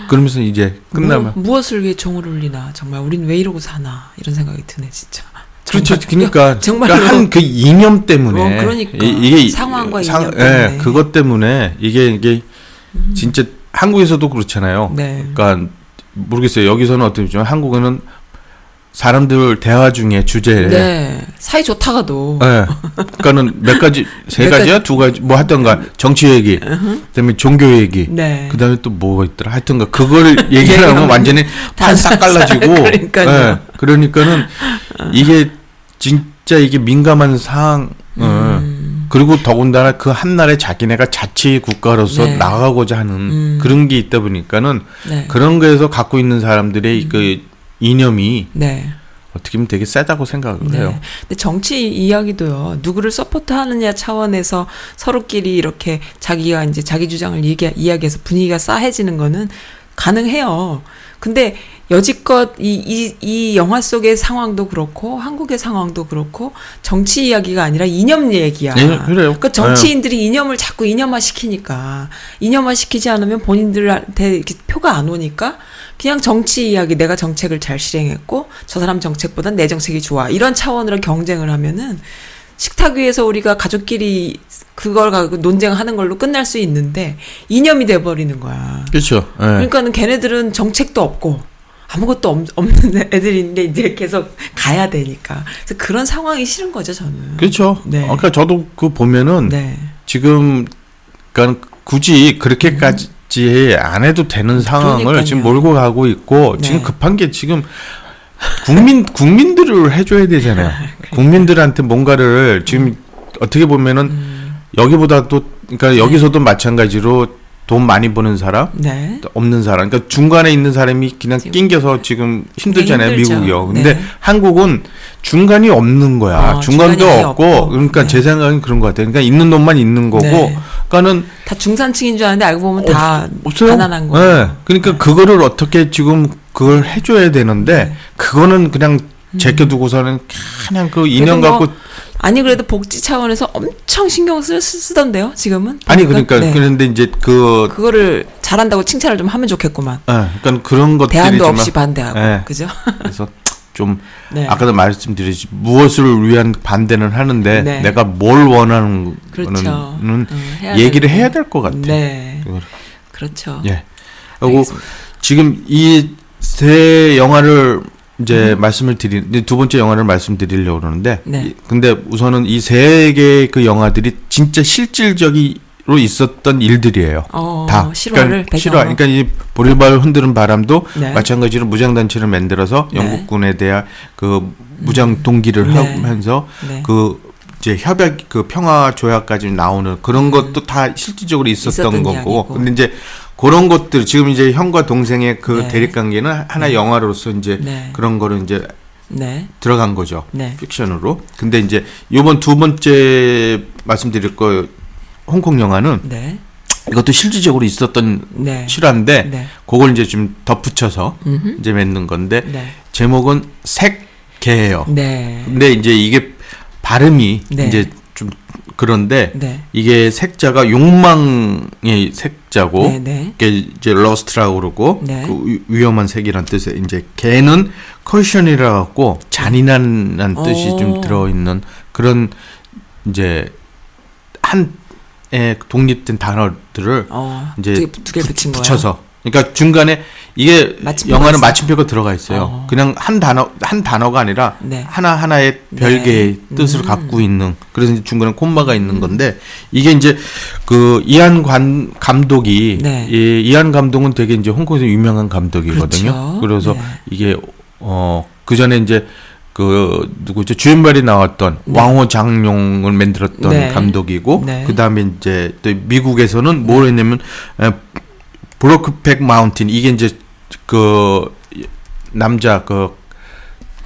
그러면서 이제 끝나면 무, 무엇을 위해 종을 울리나 정말 우린 왜 이러고 사나 이런 생각이 드네 진짜. 그렇죠. 정말. 그러니까 [laughs] 정말로. 한그 이념 때문에 어, 그러니까. 이, 게 상황과 이념 때문에. 예, 그것 때문에 이게 이게 진짜 한국에서도 그렇잖아요. 네. 그러니까 모르겠어요. 여기서는 어떻지만 한국에는 사람들 대화 중에 주제에 네. 사이 좋다가도 예. 그러니까는 몇 가지 [laughs] 세 몇 가지야 두 가지 뭐 하던가 정치 얘기 그다음에 종교 얘기 네. 그다음에 또 뭐가 있더라 하여튼가 그걸 [laughs] 얘기를 하면 완전히 판 싹 갈라지고 그러니까요. 예. 그러니까는 이게 진짜 이게 민감한 상황 음. 그리고 더군다나 그 한날에 자기네가 자치 국가로서 네. 나가고자 하는 음. 그런 게 있다 보니까는 네. 그런 거에서 갖고 있는 사람들의 그 이념이 네. 어떻게 보면 되게 세다고 생각을 네. 해요. 근데 정치 이야기도요. 누구를 서포트하느냐 차원에서 서로끼리 이렇게 자기가 이제 자기 주장을 얘기, 이야기해서 분위기가 싸해지는 거는 가능해요. 근데 여지껏 이, 이, 이 영화 속의 상황도 그렇고 한국의 상황도 그렇고 정치 이야기가 아니라 이념 얘기야. 네, 그래요. 그러니까 정치인들이 이념을 자꾸 이념화 시키니까 이념화 시키지 않으면 본인들한테 이렇게 표가 안 오니까 그냥 정치 이야기 내가 정책을 잘 실행했고 저 사람 정책보단 내 정책이 좋아 이런 차원으로 경쟁을 하면은 식탁 위에서 우리가 가족끼리 그걸 가지고 논쟁하는 걸로 끝날 수 있는데 이념이 돼 버리는 거야. 그렇죠. 예. 그러니까는 걔네들은 정책도 없고 아무것도 없, 없는 [laughs] 애들인데 이제 계속 가야 되니까 그래서 그런 상황이 싫은 거죠 저는. 그렇죠. 네. 아까 저도 그 보면은 네. 지금 그러니까 굳이 그렇게까지 안 해도 되는 상황을 그러니까요. 지금 몰고 가고 있고 네. 지금 급한 게 지금 국민 국민들을 해줘야 되잖아요. [laughs] 국민들한테 뭔가를 지금 어떻게 보면은 여기보다도 그러니까 여기서도 마찬가지로 돈 많이 버는 사람 네. 없는 사람 그러니까 중간에 있는 사람이 그냥 낑겨서 지금 힘들잖아요. 미국이요 근데 네. 한국은 중간이 없는 거야 아, 중간도 없고 없고. 그러니까 네. 제 생각엔 그런 것 같아요 그러니까 있는 놈만 있는 거고 네. 그러니까는 다 중산층인 줄 알았는데 알고 보면 다 없- 없어요. 가난한 거예요. 네. 그러니까 그거를 어떻게 지금 그걸 해줘야 네. 되는데 그거는 그냥 제껴두고서는 그냥 그 인연 그래도 뭐 갖고 아니 그래도 복지 차원에서 엄청 신경 쓰, 쓰- 쓰던데요 지금은 아니 그러니까 네. 그런데 이제 그 그거를 잘한다고 칭찬을 좀 하면 좋겠구만 예, 그러니까 그런 것들이 대안도 좀 없이 반대하고 예. 그죠 그래서 좀 [laughs] 네. 아까도 말씀드렸지 무엇을 위한 반대는 하는데 네. 내가 뭘 원하는 그렇죠. 거는 음, 해야 얘기를 되고. 해야 될 것 같아. 네 그걸. 그렇죠 예. 그리고. 지금 이 세 영화를 이제 말씀을 드리 이제 두 번째 영화를 말씀드리려고 그러는데 네. 이- 근데 우선은 이 세 개의 그 영화들이 진짜 실질적으로 있었던 일들이에요. 어, 다 실화를 그러니까. 실화. 그러니까 이 보리발 흔드는 바람도 네. 마찬가지로 무장 단체를 만들어서 네. 영국군에 대한 그 무장 동기를 네. 하면서 네. 그 이제 협약 그 평화 조약까지 나오는 그런 것도 다 실질적으로 있었던 음. 있었던 거고. 이야기고. 근데 이제 그런 것들 지금 이제 형과 동생의 그 네. 대립 관계는 하나 영화로서 이제 네. 그런 거를 이제 네 들어간 거죠. 네. 픽션으로. 근데 이제 요번 두 번째 말씀드릴 거 홍콩 영화는 네. 이것도 실질적으로 있었던 네. 실화인데 네. 그걸 이제 좀 덧붙여서 음흠. 이제 맺는 건데 네. 제목은 색계예요. 네. 근데 이제 이게 발음이 네. 이제 좀 그런데 네. 이게 색자가 욕망의 색자고 네, 네. 이게 이제 lust라고 그러고 네. 그 위- 위험한 색이란 뜻의 이제 개는 caution이라 갖고 잔인한 뜻이 좀 오. 들어 있는 그런 이제 한에 독립된 단어들을 어, 이제 두개 붙인 거예요. 붙여서 그러니까 중간에 이게 마침표가 영화는 있어요? 마침표가 들어가 있어요. 어. 그냥 한 단어 한 단어가 아니라 네. 하나 하나의 별개의 네. 뜻을 음. 갖고 있는 그래서 중간에 콤마가 있는 건데 이게 이제 그 이한 관 감독이 네. 이 이한 감독은 되게 이제 홍콩에서 유명한 감독이거든요. 그렇죠. 그래서 네. 이게 어그 전에 이제 그 누구죠 주연발이 나왔던 왕호 장룡을 만들었던 네. 감독이고 네. 그 다음에 이제 또 미국에서는 뭘 했냐면 에, 브로크백 마운틴 이게 이제 그 남자 그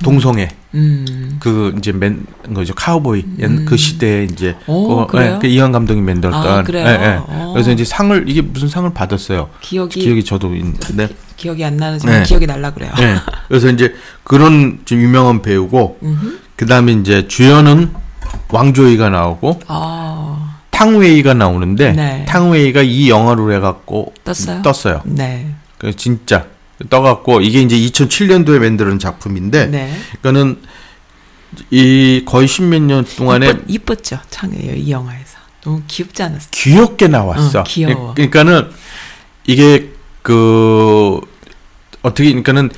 동성애 음. 그 이제 맨 거죠 카우보이 옛- 그 시대에 이제 오, 그, 그래요? 예, 그 이현 감독이 만들었던 아, 그래요? 예, 예. 어. 그래서 이제 상을 이게 무슨 상을 받았어요. 기억이 기억이 저도 있는데 기 억이 안 나지만 네. 기억이 날라 그래요. 예. 그래서 이제 그런 좀 유명한 배우고 음흠. 그다음에 이제 주연은 왕조이가 나오고 아. 탕웨이가 나오는데 네. 탕웨이가 이 영화로 해갖고 떴어요? 떴어요. 네. 그 진짜 떠갖고 이게 이제 2007년도에 만드는 작품인데 네. 그러니까는 이 거의 십몇 년 동안에 이뻤, 이뻤죠. 참, 이 영화에서. 너무 귀엽지 않았어요? 귀엽게 나왔어. 어, 귀여워. 그러니까는 이게 그 어떻게 그러니까는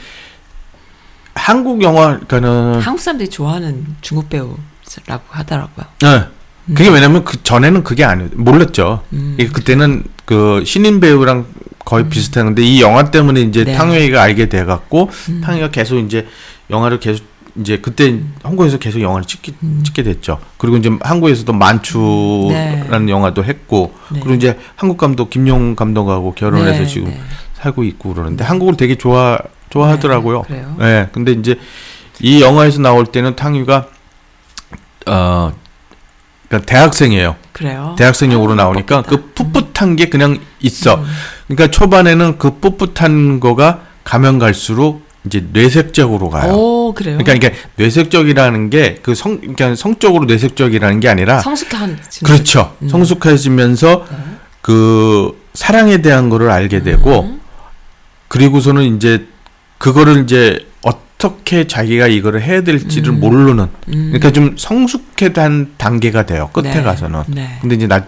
한국 영화 그러니까는 한국 사람들이 좋아하는 중국 배우라고 하더라고요. 네. 그게 왜냐면 그 전에는 그게 아니 몰랐죠. 음. 그때는 그 신인 배우랑 거의 비슷한 건데 이 영화 때문에 이제 네. 음. 탕웨이가 알게 돼 갖고 탕웨이가 계속 이제 영화를 계속 이제 그때 홍콩에서 계속 영화를 찍기, 음. 찍게 됐죠. 그리고 이제 한국에서도 만추라는 네. 영화도 했고 네. 그리고 이제 한국 감독 김용 감독하고 결혼해서 네, 지금 네. 살고 있고 그러는데 한국을 되게 좋아 좋아하더라고요. 네, 그래요? 네, 근데 이제 이 영화에서 나올 때는 탕유가 어 그러니까 대학생이에요. 그래요. 대학생용으로 아, 나오니까 풋풋하다. 그 풋풋한 게 그냥 있어. 음. 그러니까 초반에는 그 풋풋한 거가 가면 갈수록 이제 뇌색적으로 가요. 오, 그래요. 그러니까 이게 뇌색적이라는 게 그 성 그러니까 성적으로 뇌색적이라는 게 아니라 성숙한 그렇죠. 음. 성숙해지면서 그 사랑에 대한 거를 알게 되고 음. 그리고서는 이제 그거를 이제 어떻게 자기가 이거를 해야 될지를 음. 모르는 음. 그러니까 좀 성숙해한 단계가 돼요. 끝에 네. 가서는. 네. 근데 이제 나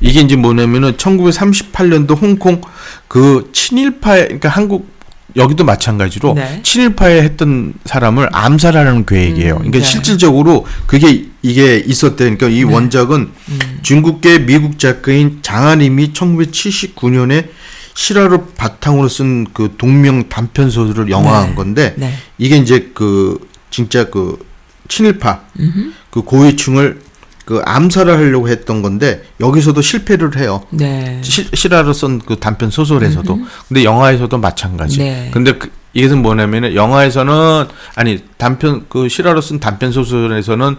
이게 이제 뭐냐면은 1938년도 홍콩 그 친일파 그러니까 한국 여기도 마찬가지로 네. 친일파에 했던 사람을 암살하는 계획이에요. 음, 그러니까 네. 실질적으로 그게 이게 있었대. 그러니까 이 원작은 음. 중국계 미국 작가인 장한임이 1979년에 실화를 바탕으로 쓴 그 동명 단편 소설을 영화한 네. 건데 네. 이게 이제 그 진짜 그 친일파 음흠. 그 고위층을 그 암살을 하려고 했던 건데 여기서도 실패를 해요. 네. 시, 실화로 쓴 그 단편 소설에서도 근데 영화에서도 마찬가지. 네. 근데 그, 이것은 뭐냐면은 영화에서는 아니 단편 그 실화로 쓴 단편 소설에서는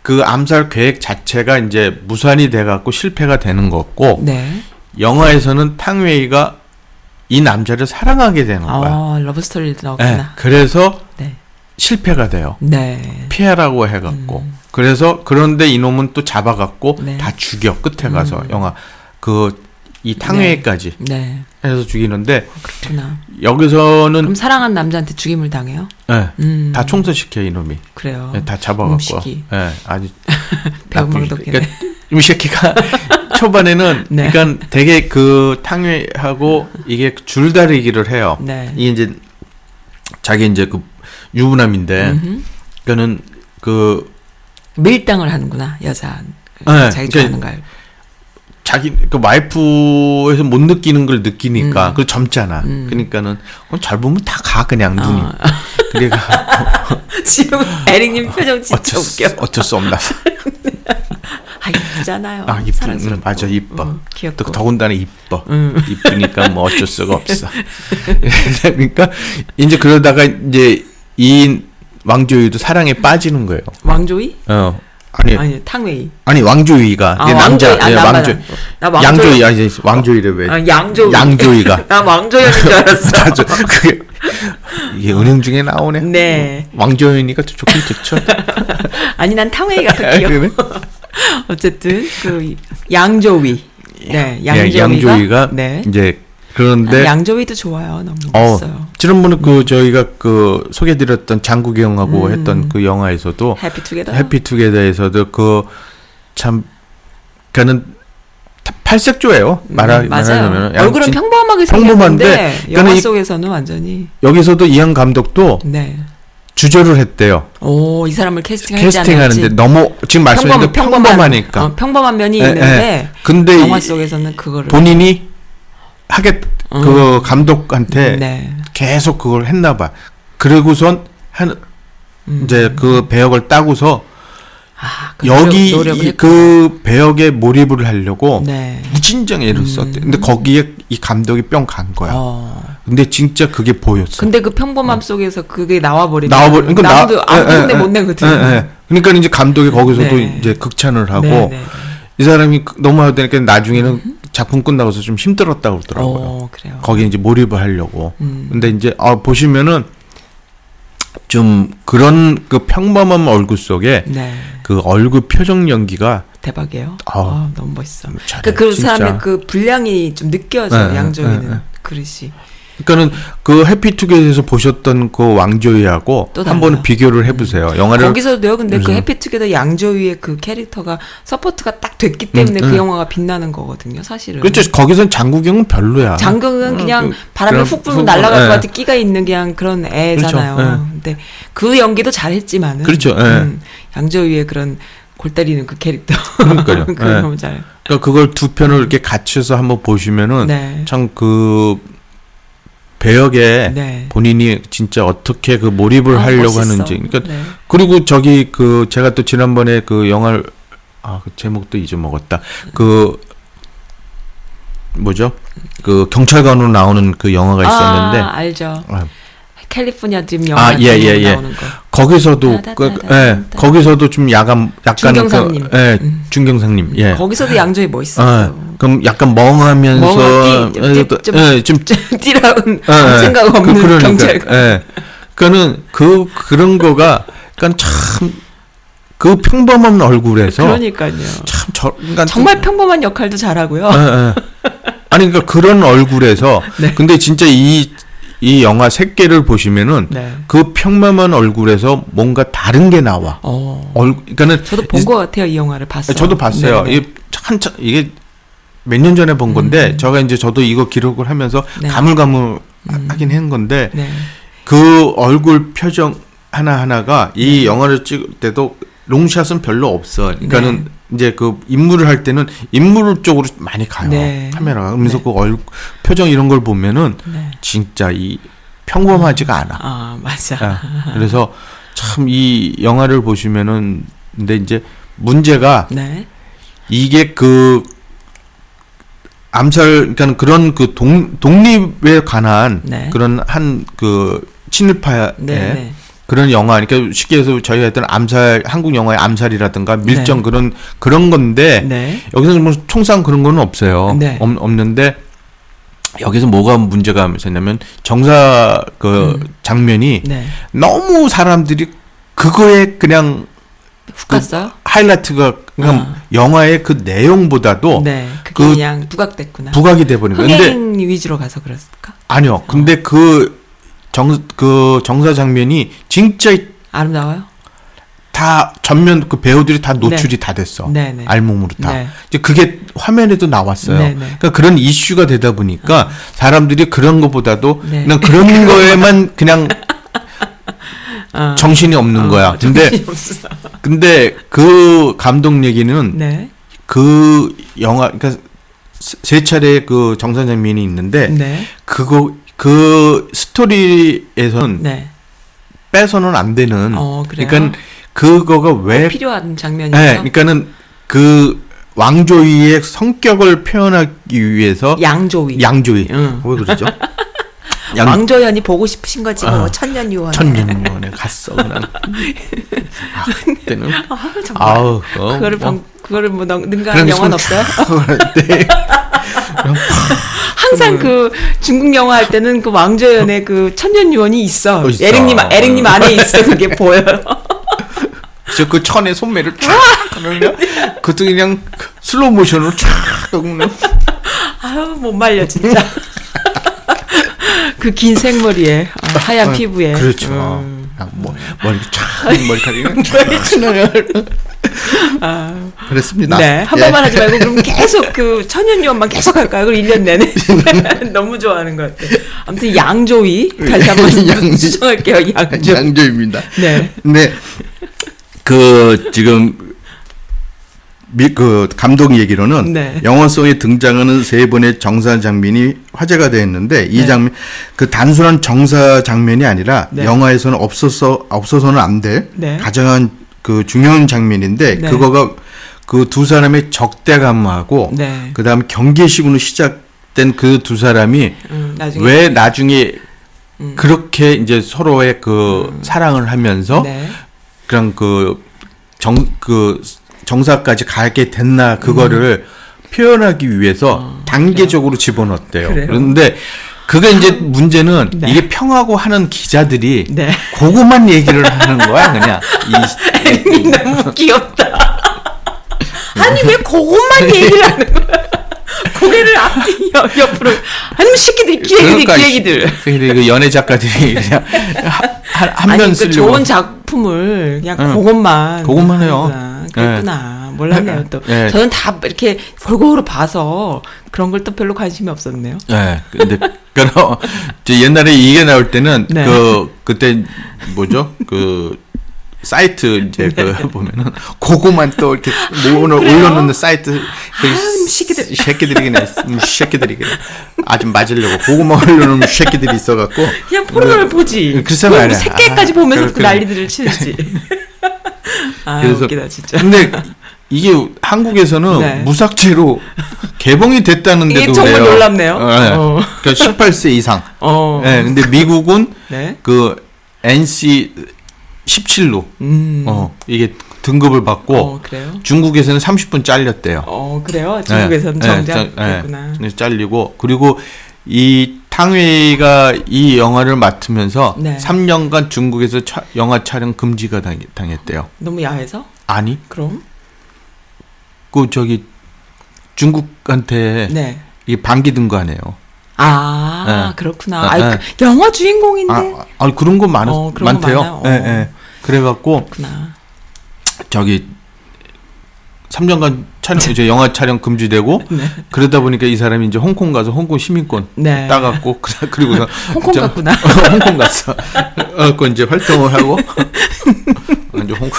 그 암살 계획 자체가 이제 무산이 돼 갖고 실패가 되는 거고 네. 영화에서는 탕웨이가 이 남자를 사랑하게 되는 거야. 아, 러브 스토리도 예, 나왔구나. 그래서 네. 실패가 돼요. 네. 피해라고 해갖고 그래서 그런데 이놈은 또 잡아갖고 네. 다 죽여 끝에 가서 영화 그 이 탕웨이까지 네. 해서 죽이는데 그렇구나. 여기서는 그럼 사랑한 남자한테 죽임을 당해요? 예, 음. 다 총살시켜 이놈이 그래요. 예, 다 잡아갖고 음식이. 예, 아주 배은망덕이네. 그러니까 이 새끼가 [laughs] 초반에는 네. 그러니까 되게 그 탕웨이하고 이게 줄다리기를 해요. 네. 이게 이제 자기 이제 그 유부남인데 음흠. 그거는 그 밀당을 하는구나 여자. 네, 자기 그러니까 좋아하는 걸. 자기 그 와이프에서 못 느끼는 걸 느끼니까 음. 그 젊잖아. 음. 그러니까는 어, 잘 보면 다 가 그냥 눈이. 아. 그래가 [laughs] 지금 [laughs] 에릭님 표정 진짜 어쩔 수, 웃겨. 어쩔 수 없나. [laughs] 아 이쁘잖아요. 아 이쁜 사랑스럽고. 맞아 이뻐. 음, 귀엽고. 또 더군다나 이뻐. 음. 이쁘니까 뭐 어쩔 수가 [laughs] 없어. 그러니까 이제 그러다가 이제 이 왕조이도 사랑에 빠지는 거예요. 왕조이? 어 아니 아니 탕웨이. 아니 왕조이가 아, 남자 왕조이. 아, 예, 나 왕조 왕조이. 양조이 아니 왕조이래 왜? 아, 양조이. 양조이가. [laughs] 나 왕조연인 줄 알았어. [laughs] 맞아. 그게 이게 은행 중에 나오네. 네. 왕조연이가 또 좋긴 좋죠. 아니 난 탕웨이가 더 아, 귀여워. 어쨌든 그 양조위. 네, 예, 양조위가, 양조이가 네. 이제 아, 그런데 양조위도 좋아요. 너무 어 멋있어요. 지난번에 음. 그 저희가 그 소개드렸던 장국이 형하고 했던 그 영화에서도 해피투게더. 해피투게더에서도 그 참 그는 팔색조예요. 말하 음. 말하자면 얼굴은 진- 평범하게 평범한데 생겼는데 영화 그러니까 이- 속에서는 완전히 여기서도 이한 감독도 네. 주저를 했대요. 오, 이 사람을 캐스팅할지 캐스팅하는데 안 너무 지금 말씀하신 대로 평범, 평범하니까. 어, 평범한 면이 예, 있는데 예. 근데 영화 이- 속에서는 그거를 본인이 하겠 그 감독한테 네. 계속 그걸 했나 봐. 그러고선 한 음. 이제 그 배역을 따고서 아, 그 여기 노력. 그 배역에 몰입을 하려고 네. 무진장 애를 썼대. 근데 거기에 이 감독이 뿅 간 거야. 어. 근데 진짜 그게 보였어. 근데 그 평범함 속에서 그게 나와 버리면 나와버 그러니까 나- 남도 아무 예, 군데 예, 못 예, 내거든. 예, 예. 그러니까 이제 감독이 거기서도 네. 이제 극찬을 하고 네, 네. 이 사람이 그- 너무 하다니까 나중에는 작품 끝나고서 좀 힘들었다고 그러더라고요. 어, 그래요. 거기 이제 몰입을 하려고. 음. 근데 이제 아 보시면은 좀 그런 그 평범한 얼굴 속에 네. 그 얼굴 표정 연기가 대박이에요. 아. 아, 너무 멋있어. 그, 그 진짜. 사람의 그 분량이 좀 느껴져. 네, 양조위는 네, 네. 그릇이. 그러니까는 그 해피투게더에서 보셨던 그 양조위하고 또 한번. 비교를 해보세요. 영화를 거기서도요. 근데 그 해피투게더 양조위의 그 캐릭터가 support가 딱 됐기 때문에 음, 그 음. 영화가 빛나는 거거든요. 사실은. 그렇죠. 거기선 장국영은 별로야. 장국영은 그냥 그- 바람에 훅 불면 훅- 날아갈 예. 것 같은 끼가 있는 그냥 그런 애잖아요. 그렇죠. 근데 그 연기도 잘했지만은 그렇죠. 예. 음, 양조위의 그런 골 때리는 그 캐릭터. 그러니까요. [laughs] 그거 예. 너무 잘. 그러니까 그걸 두 편을 이렇게 갖춰서 한번 보시면은 네. 참그 배역에 네. 본인이 진짜 어떻게 그 몰입을 아, 하려고 멋있어. 하는지. 그러니까 네. 그리고 저기 그 제가 또 지난번에 그 영화를 아 그 제목도 잊어먹었다. 그 뭐죠? 그 경찰관으로 나오는 그 영화가 있었는데 아, 알죠. 아, 캘리포니아 드림 영화 아, 예, 예, 예. 나오는 거. 거기서도 그. 예, 거기서도 좀 야간 약간 중경상님. 그, 예, 음. 중경상님. 예. 거기서도 양조위 멋있었어요. 아, 그럼 약간 멍하면서 좀- 예, 또- 좀- 예, 좀 [laughs] 띠라운 예, 예. 생각 없는 그, 그러니까, 경찰관. 예. 그러니까는 그 그런 거가 그러니까 참그 평범한 얼굴에서 그러니까요. 참 저, 그러니까 정말 평범한 역할도 잘하고요. 예, 예. 아니 그러니까 그런 얼굴에서 [laughs] 네. 근데 진짜 이 이 영화 새끼를 보시면은 네. 그 평범한 얼굴에서 뭔가 다른 게 나와. 어. 얼 그러니까는 저도 본 것 같아요 이 영화를 봤어요. 저도 봤어요. 네, 네. 이게 한참 이게 몇 년 전에 본 건데 제가 이제 저도 이거 기록을 하면서 네. 가물가물 하긴 한 건데 네. 그 얼굴 표정 하나 하나가 네. 이 영화를 찍을 때도 롱샷은 별로 없어. 그러니까는 네. 이제 그 인물을 할 때는 인물 쪽으로 많이 가요 네. 카메라가. 그러면서 네. 그 얼 표정 이런 걸 보면은 네. 진짜 이 평범하지가 않아. 아 맞아. 예. 그래서 참 이 영화를 보시면은 근데 이제 문제가 네. 이게 그 암살 그러니까 그런 그 동, 독립에 관한 네. 그런 한 그 친일파의 네. 네. 그런 영화 그러니까 쉽게 해서 저희가 했던 암살 한국 영화의 암살이라든가 밀정 네. 그런 그런 건데 네. 여기서 뭐 총상 그런 거는 없어요. 네. 없, 없는데 여기서 뭐가 문제가 있었냐면 정사 그 장면이 네. 너무 사람들이 그거에 그냥 훅 갔어요? 하이라이트가 그러니까 아. 영화의 그 내용보다도 네. 그게 그 그냥 부각됐구나. 부각이 돼버린 거예요. 근데 흥행 위주로 가서 그랬을까? 아니요. 근데 그 정 그 정사 장면이 진짜 아름다워요? 다 전면 그 배우들이 다 노출이 다 됐어. 네, 네. 알몸으로 다. 네. 이제 그게 화면에도 나왔어요. 네, 네. 그러니까 그런 이슈가 되다 보니까 사람들이 그런 것보다도 네. 그냥 그런 [laughs] 거에만 그냥 어. 정신이 없는 거야. 근데. [laughs] 근데 그 감독 얘기는 네. 그 영화 그러니까 세- 세 차례 그 정사 장면이 있는데 네. 그거 그 스토리에서는 네. 빼서는 안 되는. 어? 그러니까 그거가 왜 필요한 장면이죠. 네, 그러니까는 그 왕조이의 성격을 표현하기 위해서 양조위. 양조이. 응. 왜 그러죠? 양 왕조연이 보고 싶으신 거지 뭐 어. 천년유언. 천년만에 갔어 그냥. [laughs] 아, 그때는 아, 정말. 아우 어, 그거를 뭐. 방, 그거를 뭐 능- 그런 능가하는 영화는 손 없어요? [laughs] 네. [laughs] 항상 그 중국 영화 할 때는 그 왕조연의 그 천년유언이 있어. 어, 있어. 에릭님 에릭님 안에 있어 그게 보여요. [laughs] 저그 천에 손매를 쫙 하면 그것도 그냥 슬로우 모션으로 쫙 하고 그냥 아유 못 말려 진짜. [laughs] 그 긴 생머리에 어, 하얀 피부에. 그렇죠. 음. 뭐 머리 쫙 머리카락이 쫙 [laughs] [laughs] 아, 그랬습니다. 네, 한 예. 번만 하지 말고 그럼 계속 그 천연유언만 계속 할까요? 그럼 1년 내내 [laughs] 너무 좋아하는 것 같아. 아무튼 양조위 다시 한번 양- 수정할게요. 양조. 양조입니다. 네. 근데 그 지금 미, 그 감독 얘기로는 네. 영화성에 등장하는 세 번의 정사 장면이 화제가 되었는데 이 네. 장면 그 단순한 정사 장면이 아니라 네. 영화에서는 없어서 없어서는 안될 네. 가장 그 중요한 장면인데 네. 그거가 그 두 사람의 적대감하고 네. 그다음 경계식으로 시작된 그 두 사람이 음, 나중에 왜 나중에 음. 그렇게 이제 서로의 그 사랑을 하면서 네. 그냥 그 정그 정사까지 가게 됐나 그거를 표현하기 위해서 단계적으로 집어넣었대요. 음. 그래요? 그런데 그게 이제 문제는 네. 이게 평하고 하는 기자들이 네. 그거만 얘기를 하는 거야 그냥 이, [laughs] 너무 귀엽다. [laughs] 아니 왜 그것만 얘기를 하는 거야? 고개를 앞뒤 옆- 옆으로 아니면 새끼들 기레기들 기레기들. 그러니까 그 연애 작가들이 그냥 한면 그 쓰려고 좋은 작품을 그냥 응. 그것만 그것만 해요. 그랬구나 몰랐네요 또 네. 저는 다 이렇게 골고루 봐서 그런 걸 또 별로 관심이 없었네요 네, 근데 그럼 저 옛날에 이게 나올 때는 네. 그 그때 뭐죠 그 사이트 이제 그 보면은 그거만 또 이렇게 모으는 올려놓는 사이트 그 아유, 새끼들. 새끼들이 그냥 음, 새끼들이 그냥 아주 맞으려고 그거만 올려놓는 새끼들이 있어갖고 그냥 포르노를 보지 네. 글쎄 뭐 말이야. 새끼까지 아, 보면서 그렇구나. 난리들을 치지 [laughs] 아 그래서- 웃기다 진짜 근데 이게 한국에서는 네. 무삭제로 개봉이 됐다는데도 이게 정말 그래요. 놀랍네요. 네. 어. 그러니까 18세 이상. [laughs] 어. 네, 근데 미국은 네. 그 NC 17로 음. 어 이게 등급을 받고 어? 중국에서는 30분 잘렸대요. 어, 그래요? 중국에서는 네, 정작 네, 그랬구나. 네, 잘리고 그리고 이 탕웨이가 이 영화를 맡으면서 네. 3년간 중국에서 차- 영화 촬영 금지가 당, 당했대요. 너무 야해서? 아니, 그럼? 그 저기 중국한테 네. 이게 반기 든거 아니에요. 아, 네. 그렇구나. 아, 네. 그 영화 주인공인데. 아, 아 그런 거 많, 어, 그런 거 많대요. 많아요? 예, 어. 예. 그래갖고 그렇구나. 저기 3년간 촬영 이제 영화 촬영 금지되고 [laughs] 네. 그러다 보니까 이 사람이 이제 홍콩 가서 홍콩 시민권 네. 따갖고 그- [laughs] 그리고서 홍콩 저- 갔구나. [laughs] 홍콩 갔어. 그래갖고 이제 활동을 하고 이제 홍콩.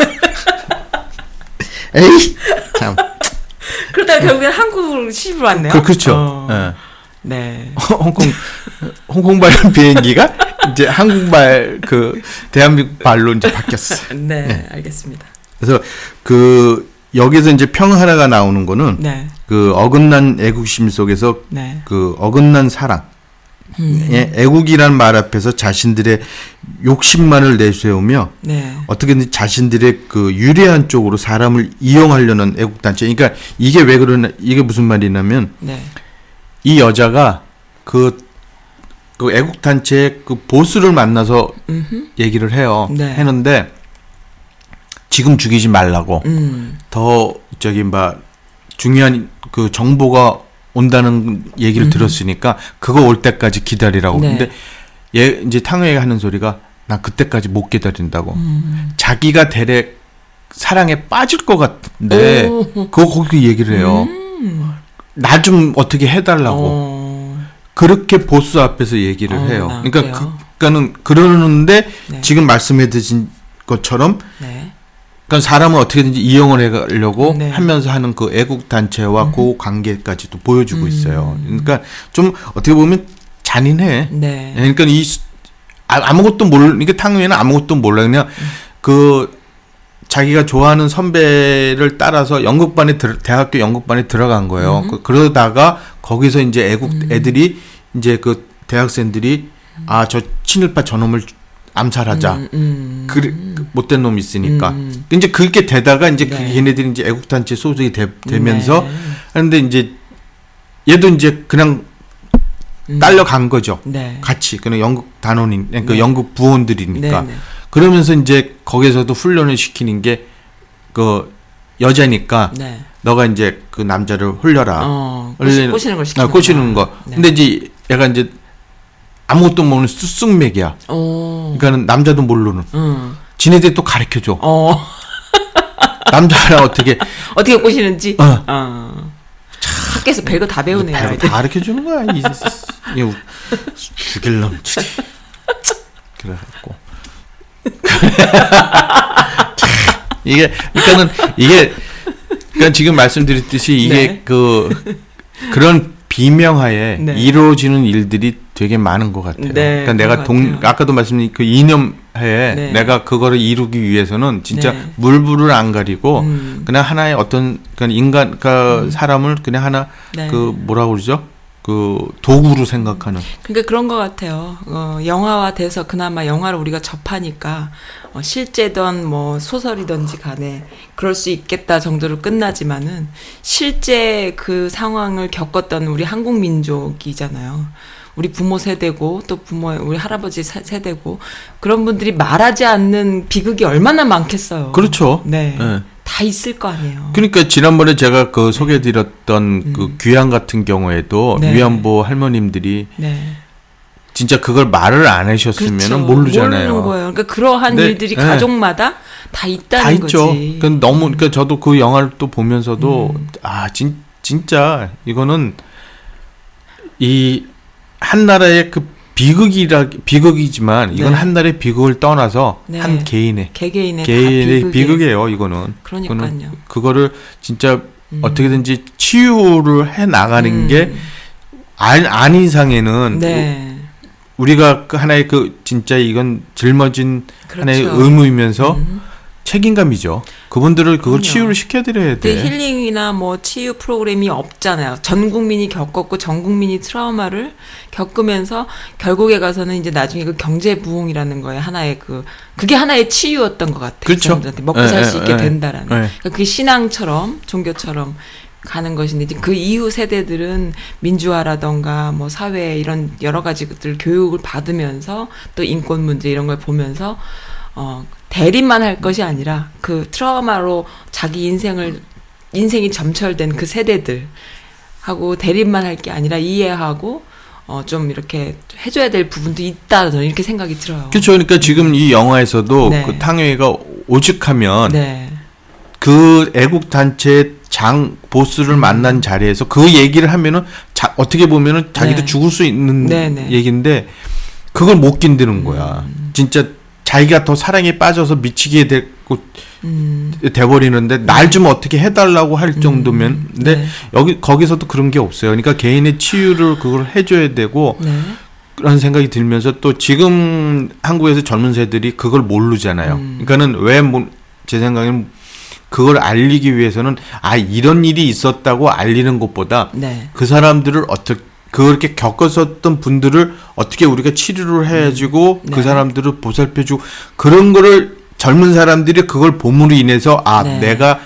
에이 참. 그러다가 결국엔 한국 시집을 왔네요. 그, 그렇죠. 어. 예. 네. 홍콩 홍콩발 비행기가 이제 한국발 그 대한민국 발로 이제 바뀌었어. 네, 알겠습니다. 그래서 그 여기서 이제 평 하나가 나오는 거는 네. 그 어긋난 애국심 속에서 네. 그 어긋난 사랑. 예, 애국이란 말 앞에서 자신들의 욕심만을 내세우며 네. 어떻게든 자신들의 그 유리한 쪽으로 사람을 이용하려는 애국단체. 그러니까 이게 왜 그러나, 이게 무슨 말이냐면 네. 이 여자가 그, 그 애국단체의 그 보스를 만나서 음흠. 얘기를 해요. 네. 했는데 지금 죽이지 말라고. 음. 더 저기 막 중요한 그 정보가 온다는 얘기를 들었으니까 그거 올 때까지 기다리라고. 네. 근데 얘 이제 탕웨이가 하는 소리가 나 그때까지 못 기다린다고. 음. 자기가 대략 사랑에 빠질 것 같은데 오. 그거 거기 얘기를 해요. 나좀 어떻게 해달라고. 어. 그렇게 보스 앞에서 얘기를 어, 해요. 나 그러니까? 그, 그러니까는 그러는데 네. 지금 말씀해 주신 것처럼 네. 그러니까 사람을 어떻게든지 이용을 해가려고 네. 하면서 하는 그 애국 단체와 그 관계까지도 보여주고 있어요. 그러니까 좀 어떻게 보면 잔인해. 네. 그러니까 이 수- 아, 아무것도 몰, 그러니까 탕웨이는 아무것도 몰라 그냥 그 자기가 좋아하는 선배를 따라서 연극반에 들, 대학교 연극반에 들어간 거예요. 그, 그러다가 거기서 이제 애국 애들이 이제 그 대학생들이 아 저 친일파 저놈을 암살하자. 음, 음. 그, 그 못된 놈이 있으니까. 음. 이제 그렇게 되다가 이제 그 네. 걔네들이 이제 애국단체 소속이 되, 되면서 네. 하는데 이제 얘도 이제 그냥 음. 딸려간 거죠. 네. 같이 그냥 연극 단원인 그러니까 네. 연극 부원들이니까 네, 네. 그러면서 이제 거기서도 훈련을 시키는 게 그 여자니까 네. 너가 이제 그 남자를 홀려라. 어. 꼬시, 꼬시는 걸 시키는 아, 꼬시는 거. 네. 근데 이제 얘가 이제 아무것도 모르는 쑥쑥맥이야. 어. 그러니까는 남자도 모르는. 음. 지네들이 또 가르쳐 줘. 어. [laughs] 남자랑 어떻게 어떻게 꼬시는지. 어. 어. 학교에서 별거 다 배우네요. 다 아이들. 가르쳐 주는 거야. 이, 이 우- 죽일 놈. 치. 그래갖고. [laughs] 이게 그러니까는 이게 그러니까 지금 말씀드렸듯이 이게 네. 그 그런 비명하에 네. 이루어지는 일들이 되게 많은 것 같아요. 네, 그러니까 내가 동 같아요. 아까도 말씀드린 그 이념하에 네. 내가 그거를 이루기 위해서는 진짜 네. 물불을 안 가리고 음. 그냥 하나의 어떤 그냥 인간 그 사람을 그냥 하나 네. 그 뭐라 그러죠? 그 도구로 생각하는. 그러니까 그런 것 같아요. 어, 영화화 돼서 그나마 영화를 우리가 접하니까 어, 실제든 뭐 소설이든지 간에 그럴 수 있겠다 정도로 끝나지만은 실제 그 상황을 겪었던 우리 한국 민족이잖아요. 우리 부모 세대고 또 부모 우리 할아버지 세- 세대고 그런 분들이 말하지 않는 비극이 얼마나 많겠어요. 그렇죠. 네. 예. 다 있을 거 아니에요. 그러니까 지난번에 제가 그 소개해드렸던 그 귀향 같은 경우에도 음. 네. 위안부 할머님들이 네. 진짜 그걸 말을 안 하셨으면 그렇죠. 모르잖아요. 모르는 거예요. 그러니까 그러한 일들이 예. 가족마다 다 있다는 다 있죠. 거지. 그 너무 그러니까 저도 그 영화를 또 보면서도 음. 아 진, 진짜 이거는 이 한 나라의 그 비극이라 비극이지만 이건 네. 한 나라의 비극을 떠나서 네. 한 개인의 개개인의 개인의 비극이에요. 이거는 그러니까요. 그거를 진짜 음. 어떻게든지 치유를 해 나가는 음. 게 안, 안 이상에는 네. 우리가 그 하나의 그 진짜 이건 짊어진 하나의 그렇죠. 의무이면서 음. 책임감이죠. 그분들을 그걸 그럼요. 치유를 시켜드려야 근데 돼. 힐링이나 뭐 치유 프로그램이 없잖아요. 전 국민이 겪었고 전 국민이 트라우마를 겪으면서 결국에 가서는 이제 나중에 그 경제 부흥이라는 거에 하나의 그 그게 하나의 치유였던 것 같아요. 그렇죠. 사람들한테 먹고 예, 살수 예, 있게 예. 된다라는. 예. 그러니까 그게 신앙처럼 종교처럼 가는 것인데 이제 그 이후 세대들은 민주화라던가 뭐 사회 이런 여러 가지 것들 교육을 받으면서 또 인권 문제 이런 걸 보면서 어 대립만 할 것이 아니라 그 트라우마로 자기 인생을 인생이 점철된 그 세대들 하고 대립만 할 게 아니라 이해하고 어 좀 이렇게 해줘야 될 부분도 있다 저는 이렇게 생각이 들어요. 그렇죠. 그러니까 지금 이 영화에서도 네. 그 탕웨이가 오죽하면 네. 그 애국 단체 장 보스를 만난 자리에서 그 얘기를 하면은 자, 어떻게 보면은 자기도 네. 죽을 수 있는 네, 네. 얘기인데 그걸 못 견디는 거야. 진짜 자기가 더 사랑에 빠져서 미치게 되고 음. 돼버리는데 날 좀 어떻게 해달라고 할 정도면 근데 네. 여기 거기서도 그런 게 없어요. 그러니까 개인의 치유를 그걸 해줘야 되고 네. 그런 생각이 들면서 또 지금 한국에서 젊은 세들이 그걸 모르잖아요. 음. 그러니까는 왜 제 생각에는 그걸 알리기 위해서는 아 이런 일이 있었다고 알리는 것보다 네. 그 사람들을 어떻게 그렇게 겪었었던 분들을 어떻게 우리가 치료를 해가지고 네. 그 사람들을 보살펴주고 그런 거를 젊은 사람들이 그걸 봄으로 인해서 아 네. 내가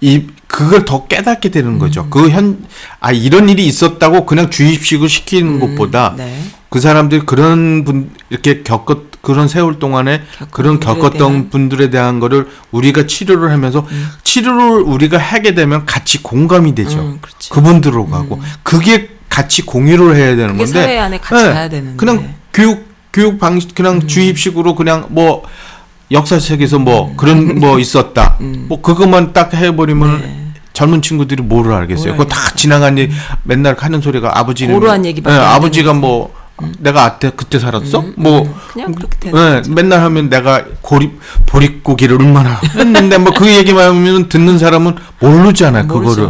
이 그걸 더 깨닫게 되는 거죠. 그현아 이런 일이 있었다고 그냥 주입식을 시키는 것보다 네. 그 사람들이 그런 분 이렇게 겪었 그런 세월 동안에 그런 겪었던 대한- 음. 분들에 대한 거를 우리가 치료를 하면서 치료를 우리가 하게 되면 같이 공감이 되죠. 음, 그렇지. 그분들로 가고 그게 같이 공유를 해야 되는 건데 사회 안에 같이 가야 되는데. 그냥 교육 교육 방식 그냥 음. 주입식으로 그냥 뭐 역사책에서 뭐 음. 그런 뭐 [laughs] 있었다. 뭐 그것만 딱 해버리면 네. 젊은 친구들이 뭐를 알겠어요. 뭘 그거 다 알겠어요. 지나간 일 맨날 하는 소리가 아버지는 고루한 예, 안 아버지가 되는 뭐 내가 아때 그때 살았어? 뭐 음, 그냥 그렇게 되는 예, 맨날 하면 내가 고리 보릿고기를 얼마나 [laughs] 했는데 뭐 그 얘기만 하면 듣는 사람은 모르잖아요. 그거를.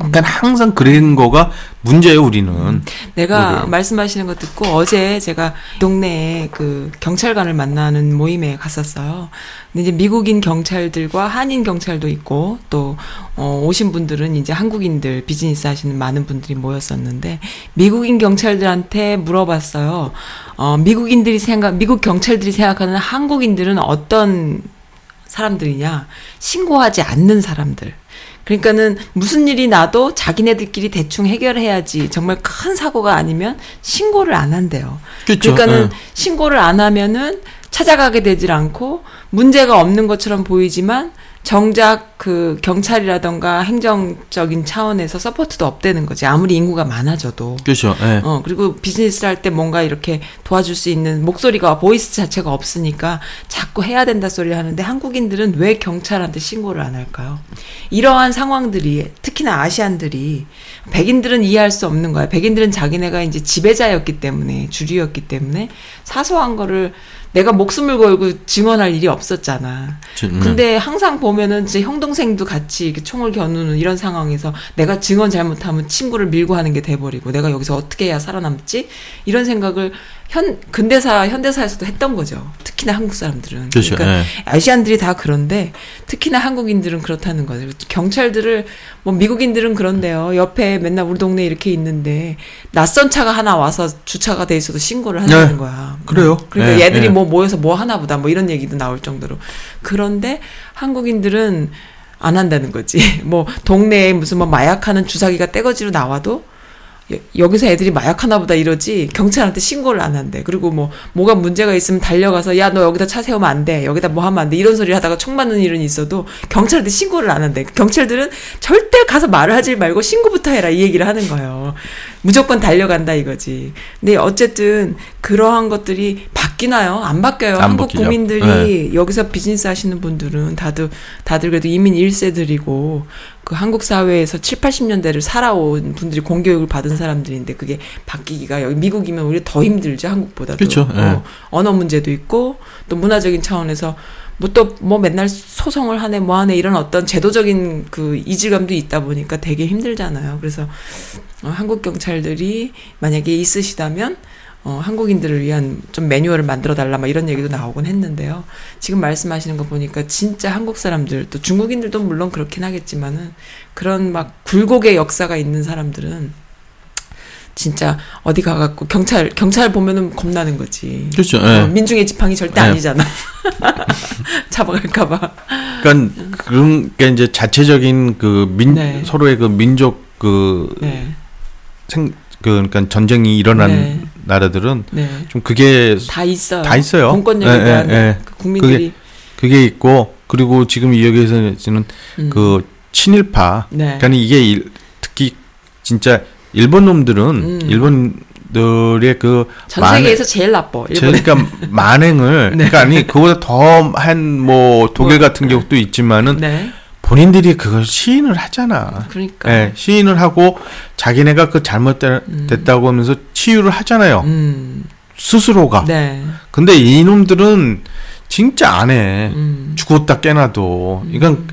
그러니까 항상 그런 거가 문제예요, 우리는. 내가 뭐래요? 말씀하시는 거 듣고 어제 제가 동네에 그 경찰관을 만나는 모임에 갔었어요. 근데 이제 미국인 경찰들과 한인 경찰도 있고 또 어, 오신 분들은 이제 한국인들 비즈니스 하시는 많은 분들이 모였었는데 미국인 경찰들한테 물어봤어요. 어, 미국인들이 생각 미국 경찰들이 생각하는 한국인들은 어떤 사람들이냐? 신고하지 않는 사람들. 그러니까는 무슨 일이 나도 자기네들끼리 대충 해결해야지. 정말 큰 사고가 아니면 신고를 안 한대요. 그쵸, 그러니까는 예. 신고를 안 하면은 찾아가게 되질 않고 문제가 없는 것처럼 보이지만 정작 그 경찰이라던가 행정적인 차원에서 support도 없다는 거지. 아무리 인구가 많아져도. 그렇죠. 예. 어, 그리고 비즈니스를 할때 뭔가 이렇게 도와줄 수 있는 목소리가, voice 자체가 없으니까 자꾸 해야 된다 소리를 하는데 한국인들은 왜 경찰한테 신고를 안 할까요? 이러한 상황들이, 특히나 Asian들이, 백인들은 이해할 수 없는 거야. 백인들은 자기네가 이제 지배자였기 때문에, 주류였기 때문에 사소한 거를 내가 목숨을 걸고 증언할 일이 없었잖아. 지- 음. 근데 항상 보면은 제 형 동생도 같이 이렇게 총을 겨누는 이런 상황에서 내가 증언 잘못하면 친구를 밀고 하는 게 돼버리고 내가 여기서 어떻게 해야 살아남지 이런 생각을 현 근대사 현대사에서도 했던 거죠. 특히나 한국 사람들은. 그렇죠. 그러니까 예. 아시안들이 다 그런데 특히나 한국인들은 그렇다는 거죠. 경찰들을 뭐 미국인들은 그런데요. 옆에 맨날 우리 동네 에 이렇게 있는데 낯선 차가 하나 와서 주차가 돼 있어도 신고를 한다는 네. 거야. 그래요. 그러니까 예, 얘들이 예. 뭐 모여서 뭐 하나 보다 뭐 이런 얘기도 나올 정도로. 그런데 한국인들은 안 한다는 거지. [laughs] 뭐 동네에 무슨 뭐 마약하는 주사기가 떼거지로 나와도 여- 여기서 애들이 마약하나 보다 이러지 경찰한테 신고를 안 한대. 그리고 뭐 뭐가 문제가 있으면 달려가서 야 너 여기다 차 세우면 안 돼. 여기다 뭐 하면 안 돼. 이런 소리 하다가 총 맞는 일은 있어도 경찰한테 신고를 안 한대. 경찰들은 절대 가서 말을 하지 말고 신고부터 해라 이 얘기를 하는 거예요. 무조건 달려간다 이거지. 근데 어쨌든 그러한 것들이 바뀌나요? 안 바뀌어요. 안 한국 바뀌죠. 국민들이 여기서 비즈니스 하시는 분들은 다들 다들 그래도 이민 1세들이고 그 한국 사회에서 7, 80년대를 살아온 분들이 공교육을 받은 사람들인데 그게 바뀌기가 여기 미국이면 오히려 더 힘들죠 한국보다도 그쵸, 예. 어, 언어 문제도 있고 또 문화적인 차원에서 뭐또뭐 맨날 소송을 하네 뭐 하네 이런 어떤 제도적인 그 이질감도 있다 보니까 되게 힘들잖아요 그래서 어, 한국 경찰들이 만약에 있으시다면 어, 한국인들을 위한 좀 매뉴얼을 만들어 달라 막 이런 얘기도 나오곤 했는데요. 지금 말씀하시는 거 보니까 진짜 한국 사람들 또 중국인들도 물론 그렇긴 하겠지만은 그런 막 굴곡의 역사가 있는 사람들은 진짜 어디 가갖고 경찰 경찰 보면은 겁나는 거지. 그렇죠. 어, 예. 민중의 지팡이 절대 네. 아니잖아. [laughs] 잡아갈까봐. 그러니까 그런 게 이제 자체적인 그민 네. 서로의 그 민족 그 네, 생, 그, 그러니까 전쟁이 일어난 네. 나라들은 네. 좀 그게 다 있어요. 다 있어요. 공권력에 예, 대한 예, 예. 그 국민들이 그게 있고 그리고 지금 이 여기에서는 음. 그 친일파 네. 그러니까 이게 일, 특히 진짜 일본 놈들은 음. 일본 들의 그전 만행- 세계에서 제일 나빠. 일본. 그러니까 만행을 [laughs] 네. 그러니까 아니 그보다 더 한 뭐 독일 같은 경우도 있지만은 네. 본인들이 그걸 시인을 하잖아. 그러니까. 예, 시인을 하고 자기네가 그 잘못됐다고 하면서 치유를 하잖아요. 음. 스스로가. 네. 근데 이놈들은 진짜 안 해. 음. 죽었다 깨나도. 이건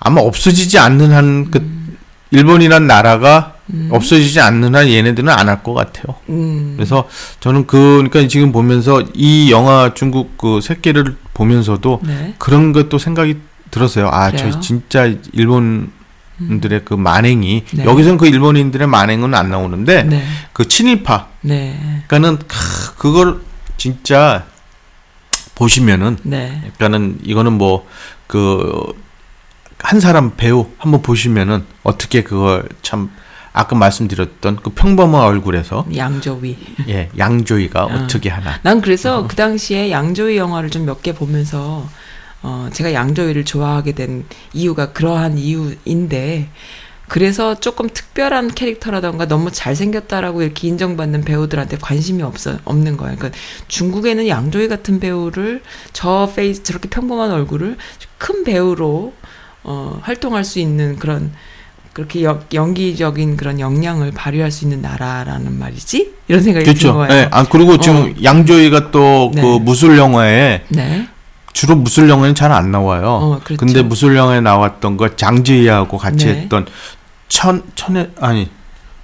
아마 없어지지 않는 한 그 일본이란 나라가 없어지지 않는 한 얘네들은 안 할 것 같아요. 음. 그래서 저는 그 그러니까 지금 보면서 이 영화 중국 그 새끼를 보면서도 네. 그런 것도 생각이 들었어요. 아, 그래요? 저 진짜 일본 들의 그 만행이 네. 여기서는 그 일본인들의 만행은 안 나오는데 네. 그 친일파 네. 그러니까는 크, 그걸 진짜 보시면은 네. 그러니까는 이거는 뭐 그 한 사람 배우 한번 보시면은 어떻게 그걸 참 아까 말씀드렸던 그 평범한 얼굴에서 양조위. 예 양조위가 아. 어떻게 하나 난 그래서 그 당시에 양조위 영화를 좀 몇 개 보면서 어 제가 양조위를 좋아하게 된 이유가 그러한 이유인데 그래서 조금 특별한 캐릭터라던가 너무 잘생겼다라고 이렇게 인정받는 배우들한테 관심이 없어 없는 거예요. 그러니까 중국에는 양조위 같은 배우를 저 face 저렇게 평범한 얼굴을 큰 배우로 어 활동할 수 있는 그런 그렇게 여- 연기적인 그런 역량을 발휘할 수 있는 나라라는 말이지 이런 생각이 드는 그렇죠. 거예요. 예. 아 그리고 지금 어. 양조위가 또그 네. 무술 영화에 네. 주로 무술 영화는 잘 안 나와요. 어, 그렇죠. 근데 무술 영화에 나왔던 거 장지이하고 같이 네. 했던 천 천에 아니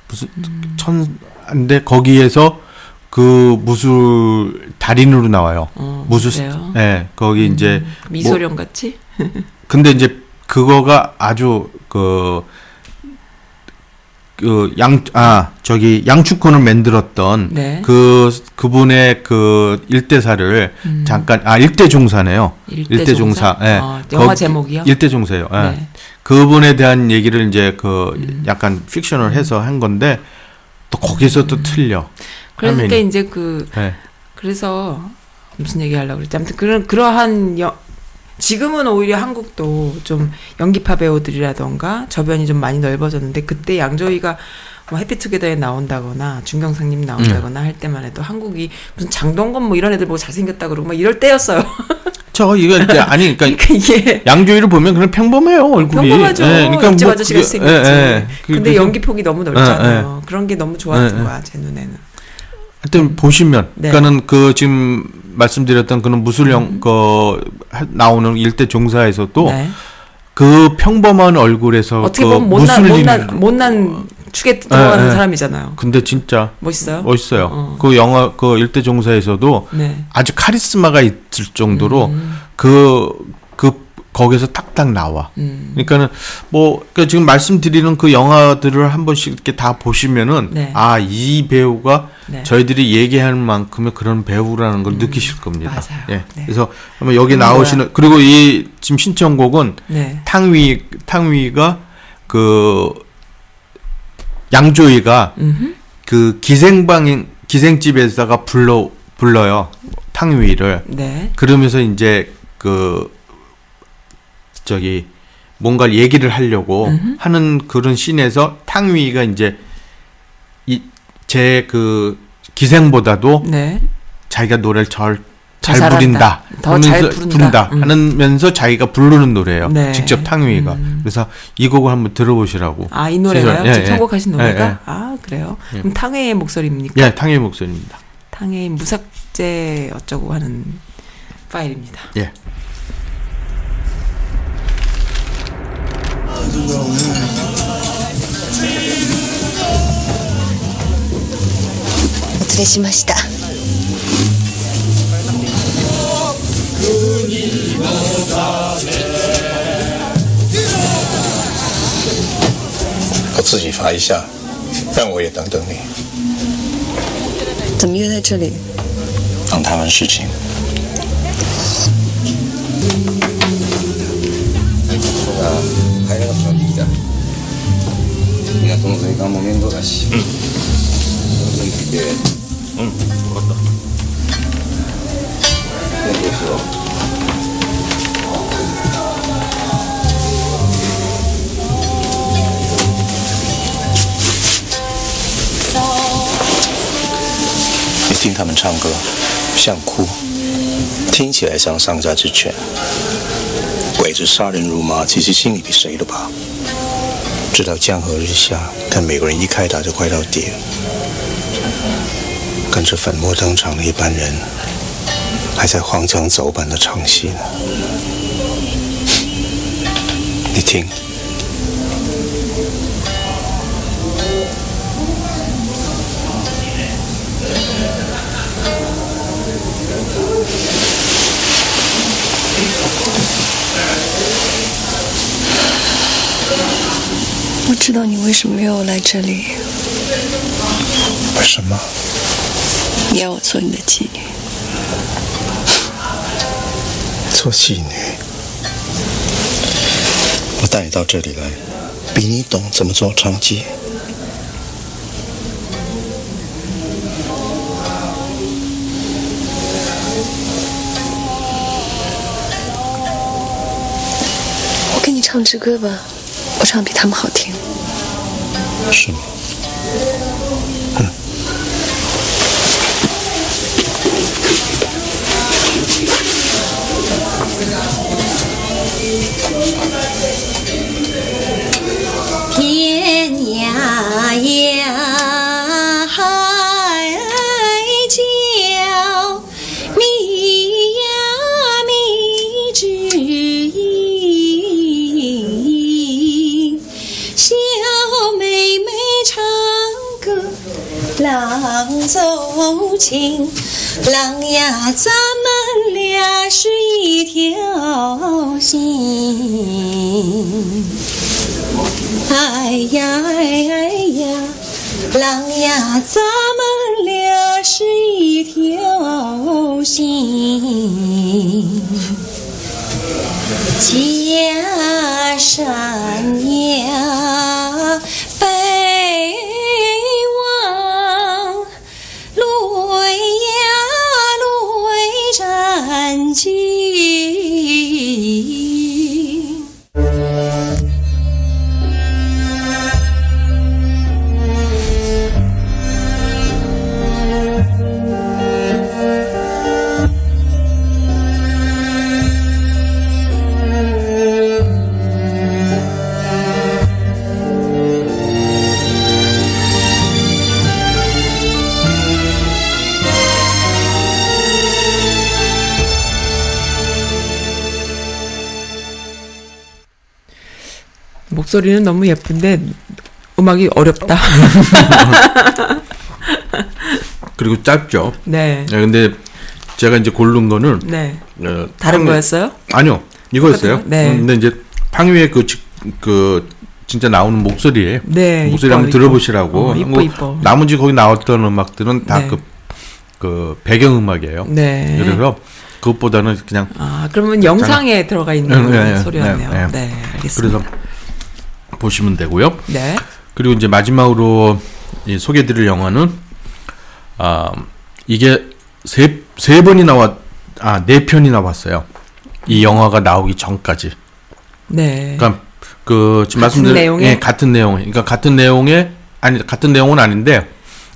무슨 음. 천 근데 거기에서 그 무술 달인으로 나와요. 어, 무술? 예. 거기 이제 미소령 같이? 근데 이제 그거가 아주 그, 그, 양, 아, 저기, 양축권을 만들었던 네. 그, 그분의 그 일대사를 잠깐, 아, 일대 종사네요. 음. 일대 종사? 예. 어, 영화 거기- 제목이요? 일대 종사요. 예. 네. 음. 그분에 대한 얘기를 이제 그 약간 픽션을 해서 한 건데 또 거기서 또 틀려. 그러니까 화면이. 이제 그 예. 그래서 무슨 얘기 하려고 그랬지? 아무튼 그런 그러한 여, 지금은 오히려 한국도 좀 연기파 배우들이라던가 저변이 좀 많이 넓어졌는데 그때 양조위가 뭐 해피투게더에 나온다거나 중경상님 나온다거나 음. 할 때만 해도 한국이 무슨 장동건 뭐 이런 애들 보고 잘생겼다 그러고 막 이럴 때였어요. [laughs] 저 이거 이제 아니 그러니까 [laughs] 그러니까 이게 양조위를 보면 그냥 평범해요 얼굴이. 평범하죠. 예, 옆집 뭐 아저씨 그게- 같이 생겼지. 예, 예. 그- 근데 그래서 연기 폭이 너무 넓잖아요. 그런 게 너무 좋았던 예, 예. 거야 제 눈에는. 하여튼 보시면 네. 그러니까는 그 지금 말씀드렸던 그런 무술령 그 하- 나오는 일대 종사에서도 네. 그 평범한 얼굴에서 어떻게 그 보면 못난 못난 못난 축에 들어가는 예, 예. 사람이잖아요. 근데 진짜 멋있어요? 멋있어요. 어. 그 영화 그 일대 종사에서도 네. 아주 카리스마가 있을 정도로 음. 그, 그, 거기서 딱딱 나와. 음. 그러니까는 뭐, 그러니까 지금 말씀드리는 그 영화들을 한 번씩 이렇게 다 보시면은, 네. 아, 이 배우가 네. 저희들이 얘기하는 만큼의 그런 배우라는 걸 느끼실 겁니다. 맞아요. 예. 네. 그래서 한번 여기 음, 나오시는, 그리고 이 지금 신청곡은 네. 탕위, 탕위가 그, 양조위가 음흠. 그 기생방, 기생집에다가 불러, 불러요. 탕위를. 네. 그러면서 이제 그 저기 뭔가 얘기를 하려고 하는 그런 씬에서 탕위가 이제 이 제 그 기생보다도 네. 자기가 노래를 잘, 더잘 잘한다. 부린다. 더잘 부른다. 음. 하면서 자기가 부르는 노래예요. 네. 직접 탕위가. 그래서 이 곡을 한번 들어보시라고. 아, 이 노래가요? 예, 지금 예. 편곡하신 예, 노래가? 예. 아, 그래요? 그럼 탕웨이의 목소리입니까? 예, 탕위 목소리입니다. 탕웨이 무삭제 어쩌고 하는 파일입니다. 예. 어, お連れしました我自己罚一下，让我也等等你，怎么约在这里？让他们事情。 帰れなくなってきた港の税関も面倒だしうんその分聞いてうん分かった検討しよう你听他们唱歌， 像哭，听起来像丧家之犬。鬼子杀人如麻，其实心里比谁都怕。知道江河日下，看美国人一开打就快到底了。跟着粉墨登场的一班人，还在荒腔走板的唱戏呢。你听。知道你为什么约我来这里？为什么？你要我做你的妓女。做妓女？我带你到这里来，比你懂怎么做娼妓。我给你唱支歌吧，我唱比他们好听。是吗？天涯呀，情，郎呀，咱们俩是一条心。哎呀哎呀，郎呀，咱们俩是一条心。家山呀， 목소리는 너무 예쁜데 음악이 어렵다. [laughs] 그리고 짧죠. 네. 네, 근데 제가 이제 고른 거는 네. 어, 다른 팡- 거였어요? 아니요, 이거였어요. 네. 음, 근데 이제 팡위의 그, 지- 그 진짜 나오는 목소리에 네, 목소리 이뻐, 한번. 들어보시라고. 어, 이뻐, 뭐 이뻐. 나머지 거기 나왔던 음악들은 다 네. 그그 배경 음악이에요. 네. 그래서 그것보다는 그냥 아, 그러면 영상에 들어가 있는 네, 네, 네, 소리였네요. 네. 알겠습니다. 그래서 보시면 되고요. 네. 그리고 이제 마지막으로 이 소개드릴 영화는 아 이게 세 세 번이 나왔 아네 편이 나왔어요. 이 영화가 나오기 전까지. 네. 그러니까 그 지금 말씀드린 내용의? 예, 같은 내용. 그러니까 같은 내용의 아니 같은 내용은 아닌데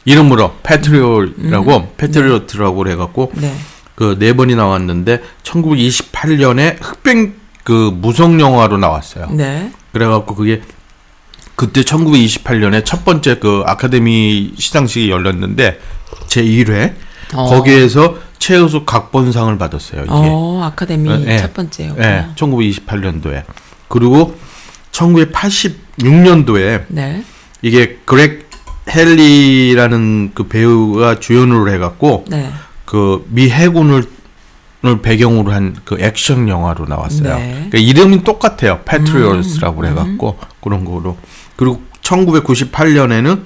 이름으로 패트리엇이라고 패트리엇이라고 해갖고 네. 그네 번이 나왔는데 1928년에 흑백 그 무성 영화로 나왔어요. 네. 그래갖고 그게 그때 1928년에 첫 번째 그 아카데미 시상식이 열렸는데 제 1회 어. 거기에서 최우수 각본상을 받았어요. 이게. 어, 아카데미 예, 첫 번째요. 예, 1928년도에. 그리고 1986년도에 네. 이게 그렉 헬리라는 그 배우가 주연으로 해갖고 네. 그미 해군을 을 배경으로 한 그 액션 영화로 나왔어요. 네. 그러니까 이름이 똑같아요. 패트리어스라고 해갖고 그런 거로. 그리고 1998년에는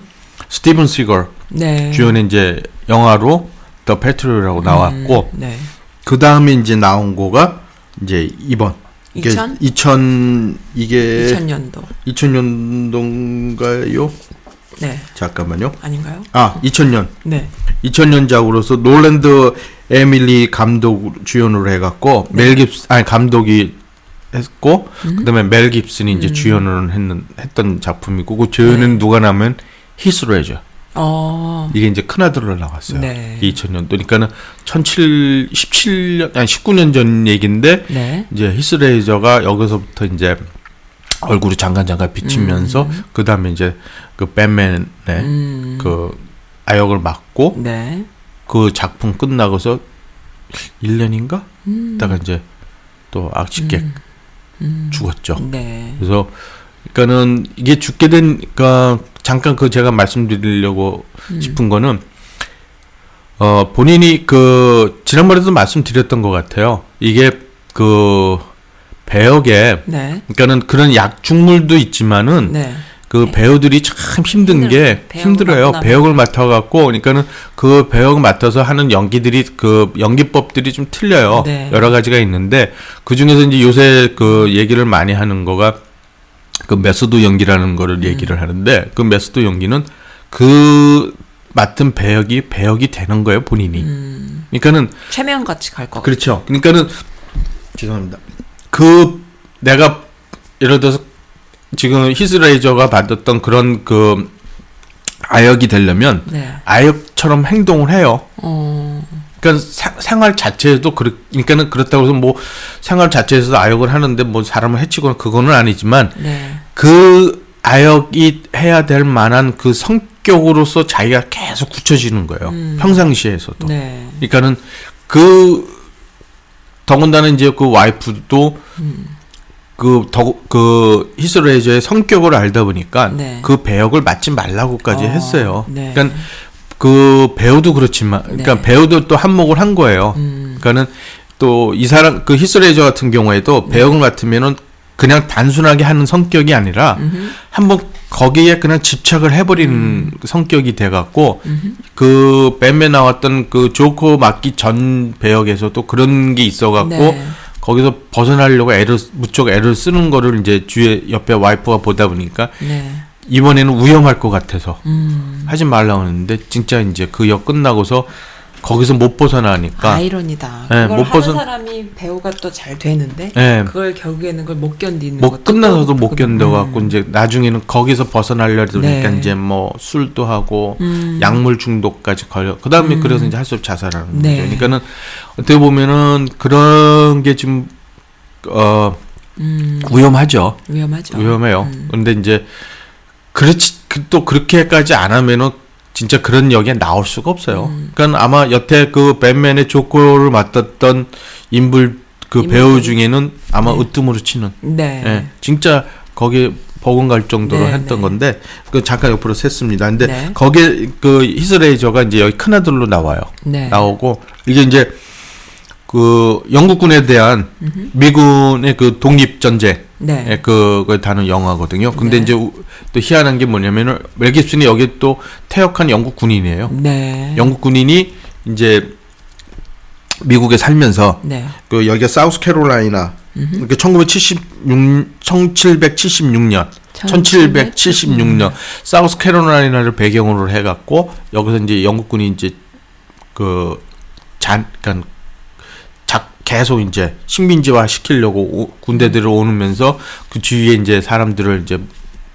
스티븐 시걸 네. 주연의 이제 영화로 더 패트리어라고 나왔고 네. 그 다음에 이제 나온 거가 이제 이번 2000? 2000 이게 2000년도. 2000년도인가요? 네. 잠깐만요. 아닌가요? 아 2000년 네. 2000년작으로서 놀랜드 에밀리 감독 주연으로 해갖고 멜 깁스 아니 감독이 했고 그다음에 멜 깁슨이 이제 주연을 했는 했던 작품이고 그 주연은 누가 나면 히스레저 어. 이게 이제 큰아들로 나왔어요. 네. 2000년도 그러니까는 17 17년 아니 19년 전 얘긴데 네. 이제 히스레저가 여기서부터 이제 얼굴이 잠깐 잠깐 비치면서 그 다음에 이제 그 뱀맨의 음. 그 아역을 맡고 네. 그 작품 끝나고서 1년인가? 음. 다가 이제 또 악취객 죽었죠. 네. 그래서 그러니까는 이게 죽게 된 그러니까 잠깐 그 제가 말씀드리려고 음. 싶은 거는 어 본인이 그 지난번에도 말씀드렸던 것 같아요. 이게 그 배역에 네. 그러니까는 그런 약죽물도 있지만은 네. 그 배우들이 참 힘든 게 배역을 힘들어요. 배역을 맡아갖고 그러니까는 그 배역 맡아서 하는 연기들이 그 연기법들이 좀 틀려요. 네. 여러 가지가 있는데 그 중에서 이제 요새 그 얘기를 많이 하는 거가 그 method 연기라는 거를 음. 얘기를 하는데 그 method 연기는 그 맡은 배역이 배역이 되는 거예요 본인이. 음. 그러니까는 최면 같이 갈것 같아요. 그렇죠. 그러니까는 죄송합니다. 그 내가 예를 들어서 지금 히스레이저가 받았던 그런 그 아역이 되려면 네. 아역처럼 행동을 해요. 어. 그러니까 사- 생활 자체에도 그렇, 그러니까는 그렇다고 해서 뭐 생활 자체에서 아역을 하는데 뭐 사람을 해치거나 그거는 아니지만 네. 그 아역이 해야 될 만한 그 성격으로서 자기가 계속 굳혀지는 거예요. 평상시에서도. 네. 그러니까는 그 더군다나 이제 그 와이프도 그 더 그 히스레이저의 성격을 알다 보니까 네. 그 배역을 맡지 말라고까지 어, 했어요. 네. 그러니까 그 배우도 그렇지만 그러니까 네. 배우도 또 한몫을 한 거예요. 음. 그러니까는 또 이 사람 그 히스레이저 같은 경우에도 네. 배역을 맡으면은 그냥 단순하게 하는 성격이 아니라 한번 거기에 그냥 집착을 해버리는 음. 성격이 돼갖고 그 뱀에 나왔던 그 조커 맡기 전 배역에서도 그런 게 있어갖고 네. 거기서 벗어나려고 애를 무척 애를 쓰는 거를 이제 주위에 옆에 와이프가 보다 보니까 네. 이번에는 위험할 것 같아서 음. 하지 말라고 했는데 진짜 이제 그 역 끝나고서 거기서 못 벗어나니까 아이러니다. 네, 그걸 못 하는 벗은- 사람이 배우가 또 잘 되는데 네. 그걸 결국에는 그걸 못 견디는 뭐 것도 끝나서도 또 못. 견뎌갖고 이제 나중에는 거기서 벗어나려다 보니까 네. 이제 뭐 술도 하고 음. 약물 중독까지 걸려. 그 다음에 그래서 이제 할 수 없이 자살하는 네. 거죠. 그러니까는 어떻게 보면은 그런 게좀 어, 음. 위험하죠. 위험하죠. 위험해요. 음. 근데 이제 그렇지 그, 또 그렇게까지 안 하면은 진짜 그런 역에 나올 수가 없어요. 음. 그러니까 아마 여태 그 뱀맨의 조커를 맡았던 인물 그 배우 인물들이- 중에는 아마 으뜸으로 치는 네. 예, 진짜 거기에 버금갈 정도로 네, 했던 네. 건데 그 잠깐 옆으로 샜습니다. 근데 네. 거기에 그 히스레이저가 이제 여기 큰 아들로 나와요. 네. 나오고 이게 이제 그 영국군에 대한 미군의 그 독립 전쟁 네. 예, 그걸 다룬 영화거든요. 근데 네. 이제 우- 또 희한한 게 뭐냐면은 멜 깁슨이 여기 또 퇴역한 영국 군인이에요. 네. 영국 군인이 이제 미국에 살면서 네. 그 여기가 사우스캐롤라이나 그러니까 1976 1776년 1776년 사우스캐롤라이나를 배경으로 해 갖고 여기서 이제 영국군이 이제 그잔 그러니까 작 계속 이제 식민지화 시키려고 오- 군대들을 오면서 그 주위에 이제 사람들을 이제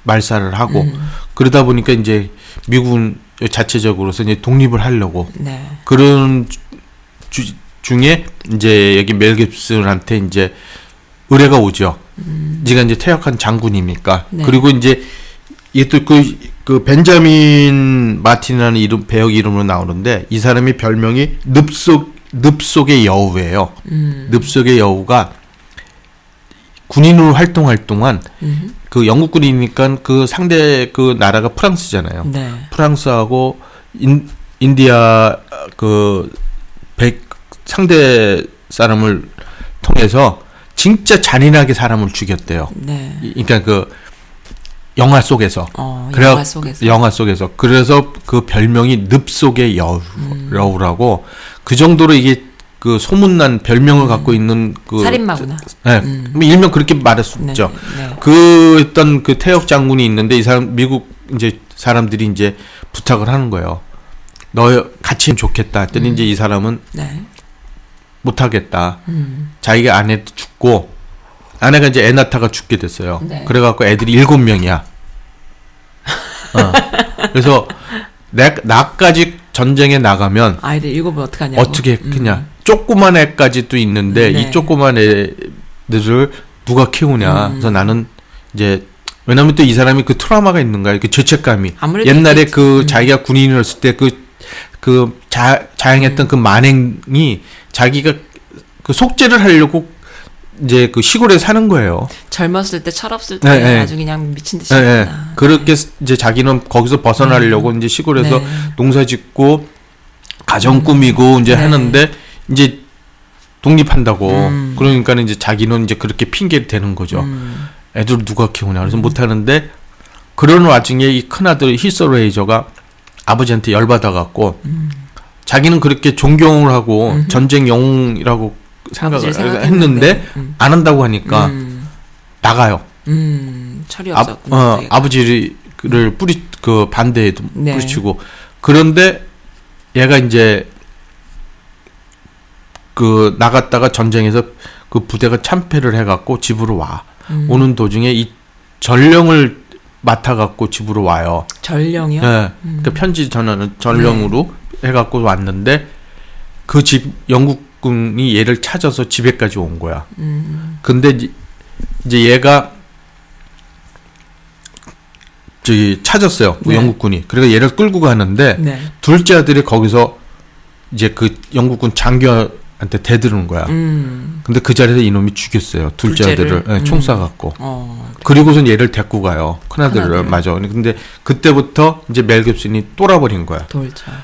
말살을 하고 음. 그러다 보니까 이제 미군 자체적으로서 이제 독립을 하려고 네. 그런 주, 중에 이제 여기 멜 깁슨한테 이제 의뢰가 오죠. 네가 이제 퇴역한 장군이니까. 네. 그리고 이제 이게 또그 그 벤자민 마틴이라는 이름 배역 이름으로 나오는데 이 사람이 별명이 늪속 늪 속의 여우예요. 음. 늪 속의 여우가 군인으로 활동할 동안 음. 그 영국 군이니까 그 상대 그 나라가 프랑스잖아요. 네. 프랑스하고 인, 인디아 그 백 상대 사람을 통해서 진짜 잔인하게 사람을 죽였대요. 네. 이- 그러니까 그 영화 속에서. 어, 그래- 영화 속에서. 영화 속에서. 그래서 그 별명이 늪 속의 여우, 음. 여우라고 그 정도로 이게 그 소문난 별명을 갖고 있는 그 음. 살인마구나. 네, 음. 뭐 일명 그렇게 말할 수 네, 있죠. 네. 그 어떤 그 태역 장군이 있는데 이 사람 미국 이제 사람들이 이제 부탁을 하는 거예요. 너 같이 좋겠다. 했더니 이제 이 사람은 네. 못 하겠다. 음. 자기가 아내도 죽고 아내가 이제 애 낳다가 죽게 됐어요. 네. 그래갖고 애들이 일곱 명이야. 어. 그래서 내 나까지 전쟁에 나가면 아이들 일곱은 어떡하냐고. 어떻게 음. 그냥 조그만 애까지도 있는데 네. 이 조그만 애들을 누가 키우냐. 음. 그래서 나는 이제 왜냐면 또 이 사람이 그 트라우마가 있는 거야. 그 죄책감이. 옛날에 있겠지. 그 음. 자기가 군인이었을 때 그 그 자행했던 그 만행이 자기가 그 속죄를 하려고 이제 그 시골에 사는 거예요. 젊었을 때 철없을 때 네, 네. 아주 그냥 미친 듯이 예, 예. 했구나. 그렇게 이제 자기는 거기서 벗어나려고 이제 시골에서 네. 농사 짓고 가정 꾸미고 이제 네. 하는데 이제 독립한다고 음. 그러니까 이제 자기는 이제 그렇게 핑계를 대는 거죠. 음. 애들 누가 키우냐 그래서 못 하는데 그런 와중에 이 큰아들 히서레이저가 아버지한테 열받아 갖고 음. 자기는 그렇게 존경을 하고 전쟁 영웅이라고 생각을 했는데 음. 안 한다고 하니까 음, 나가요. 음, 철이 아, 없었구나. 어. 아버지를 뿌리 그 반대에도 네. 뿌리치고 그런데 얘가 이제 그 나갔다가 전쟁에서 그 부대가 참패를 해갖고 집으로 와 음. 오는 도중에 이 전령을 맡아갖고 집으로 와요. 전령이요? 예, 음. 그 편지 전하는 전령으로 해갖고 왔는데 그 집 영국 군이 얘를 찾아서 집에까지 온 거야. 음. 근데 이제- 얘가 저기 찾았어요. 그 네. 영국군이. 그래서 얘를 끌고 가는데 네. 둘째 아들이 거기서 이제 그 영국군 장교한테 대드는 거야. 음. 근데 그 자리에서 이놈이 죽였어요. 둘째 둘째를? 아들을 예, 음. 총 쏴갖고. 어. 그리고선 얘를 데리고 가요. 큰아들을 큰아들을. 맞아. 근데 그때부터 이제 멜 깁슨이 똘아버린 거야. 돌자.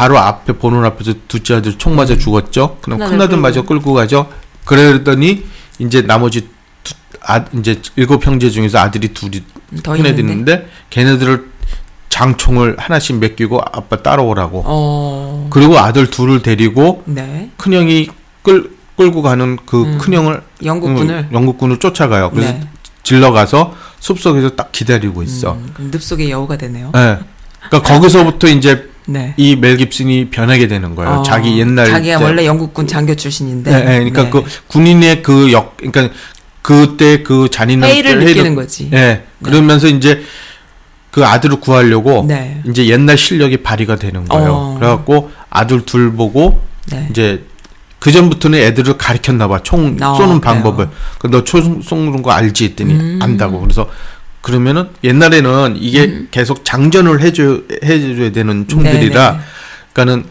바로 앞에 보는 앞에서 둘째 아들 총 맞아 죽었죠. 그럼 큰 아들 큰아들 끌고. 마저 끌고 가죠. 그러더니 이제 나머지 두, 아 이제 일곱 형제 중에서 아들이 둘이 더 큰애들 있는데. 있는데 걔네들을 장총을 하나씩 맡기고 아빠 따라오라고. 어. 그리고 아들 둘을 데리고 네. 큰 형이 끌 끌고 가는 그 음. 큰형을 영국군을. 음, 영국군을 쫓아가요. 그래서 네. 질러 가서 숲속에서 딱 기다리고 있어. 음, 늪속의 여우가 되네요. 예. 그러니까 거기서부터 이제 네. 이멜 깁슨이 변하게 되는 거예요. 어, 자기 옛날 자기가 때. 원래 영국군 장교 출신인데. 네, 네, 그러니까 네. 그 군인의 그 역, 그러니까 그때 그 잔인한 회의를 때 느끼는 거지. 예. 그러면서 이제 그 아들을 구하려고 네. 이제 옛날 실력이 발휘가 되는 거예요. 어. 그래갖고 아들 둘 보고 네. 이제 그 전부터는 애들을 가르쳤나 봐. 총 어, 쏘는. 방법을. 그너 총 쏘는 거 알지 했더니 음. 안다고. 그래서 그러면은 옛날에는 이게 계속 장전을 해줘 해줘야 되는 총들이라, 음. 네네. 그러니까는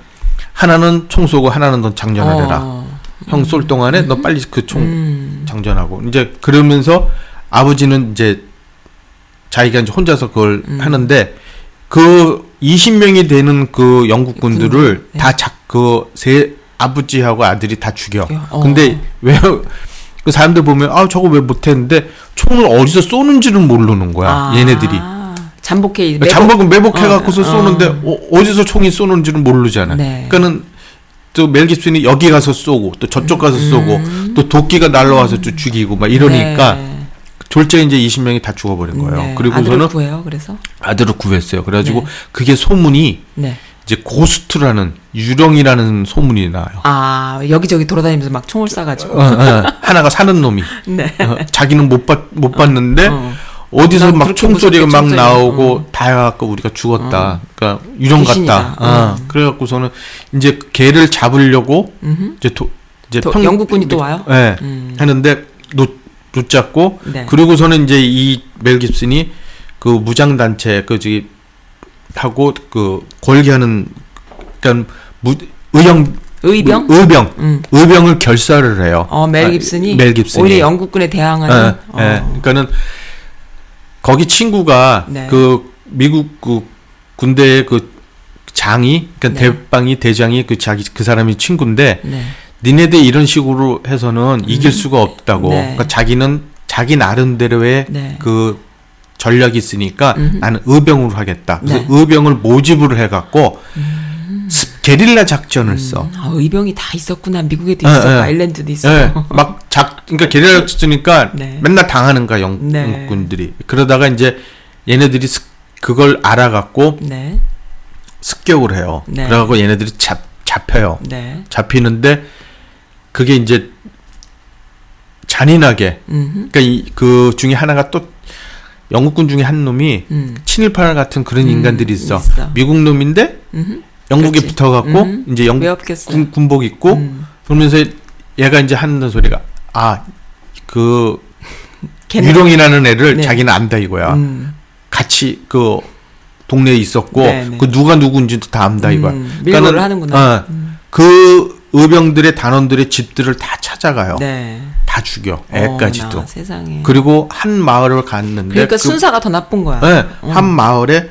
하나는 총 쏘고 하나는 넌 장전을 해라. 어. 형쏠 동안에 너 빨리 그총 음. 장전하고 이제 그러면서 아버지는 이제 자기가 이제 혼자서 그걸 음. 하는데 그 20명이 되는 그 영국군들을 군들, 네. 다작그세 아버지하고 아들이 다 죽여. 죽여? 어. 근데 왜 그 사람들 보면 아 저거 왜 못했는데 총을 어디서 쏘는지는 모르는 거야 아, 얘네들이 잠복해 매복. 잠복은 매복해 갖고서 어, 쏘는데 어. 어, 디서 총이 쏘는지는 모르잖아. 네. 그러니까는 또멜 깁슨이 여기 가서 쏘고 또 저쪽 가서 쏘고 또 도끼가 날라와서 또 죽이고 막 이러니까 음. 네. 졸지에 이제 20명이 다 죽어버린 거예요. 네. 그리고서는 아들을 구해요. 그래서. 아들을 구했어요. 그래가지고 네. 그게 소문이 네. 이제 ghost라는 유령이라는 소문이 나요. 아 여기저기 돌아다니면서 막 총을 쏴가지고. 어, 어, 하나가 사는 놈이 네. 어, 자기는 못, 봤, 못 봤는데 어. 어디서 난막 그렇게 총소리가 막 무섭게 나오고 총소리. 다 해갖고 우리가 죽었다. 그러니까 유령 귀신이다. 같다. 어, 음. 그래갖고서는 이제 걔를 잡으려고 음흠. 이제 도, 이제 또 영국군이 또 와요? 네. 음. 하는데 놓 붙잡고 네. 그리고서는 이제 이 멜 깁슨이 그 무장 단체 그 저기 하고 그 골기하는 그러니까 무 의형 의병? 의병 음. 의병을 결사를 해요. 어, 멜 아, 깁슨이 멜 깁슨이 오히려 영국군에 대항하는 예, 어. 예. 그러니까는 거기 친구가 네. 그 미국 그 군대의 그 장이 그러니까 네. 대빵이 대장이 그 자기 그 사람이 친구인데 네. 니네들 이런 식으로 해서는 이길 수가 없다고. 네. 그러니까 자기는 자기 나름대로의 네. 그 전략이 있으니까 음흠. 나는 의병으로 하겠다. 그래서 네. 의병을 모집을 해갖고 스- 게릴라 작전을 써. 음, 아, 의병이 다 있었구나. 미국에도 예, 있었고 예. 아일랜드도 있었고. 예, 막 작, 그러니까 게릴라 작전이니까 네. 맨날 당하는 거야 영, 네. 영국군들이. 그러다가 이제 얘네들이 습- 그걸 알아갖고 네. 습격을 해요. 네. 그래갖고 얘네들이 잡 잡혀요. 네. 잡히는데 그게 이제 잔인하게 음. 그러니까 이, 그 중에 하나가 또 영국군 중에 한 놈이 음. 친일파 같은 그런 음, 인간들이 있어. 있어. 미국 놈인데 음. 영국에 그렇지. 붙어갖고 음. 이제 왜 영국? 군, 군복 입고 음. 그러면서 얘가 이제 하는 소리가 아그 [laughs] 걔는- 유령이라는 애를 네. 자기는 안다 이거야. 음. 같이 그 동네에 있었고 네, 네. 그 누가 누군지도 다 안다 이거야. 음, 밀고를 하는구나. 음. 어, 그 의병들의 단원들의 집들을 다 찾아가요. 네. 다 죽여 애까지도. 세상에. 그리고 한 마을을 갔는데 그러니까 그- 순사가 더 나쁜 거야. 네, 어. 한 마을에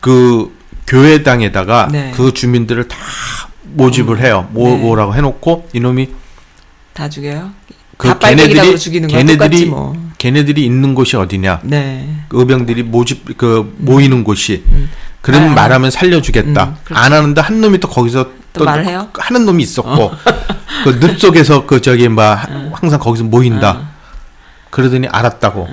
그 교회당에다가 네. 그 주민들을 다 모집을 해요. 모, 네. 뭐라고 해놓고 이놈이 다 죽여요? 그 걔네들이 죽이는. 걔네들이 뭐. 걔네들이 있는 곳이 어디냐? 네. 의병들이 모집 그 모이는 곳이. 그러면 아. 말하면 살려주겠다. 음. 안 하는데 한 놈이 또 거기서 또 말을 해요? 하는 놈이 있었고 그늪 속에서 그 저기 막 항상 거기서 모인다. 어. 그러더니 알았다고.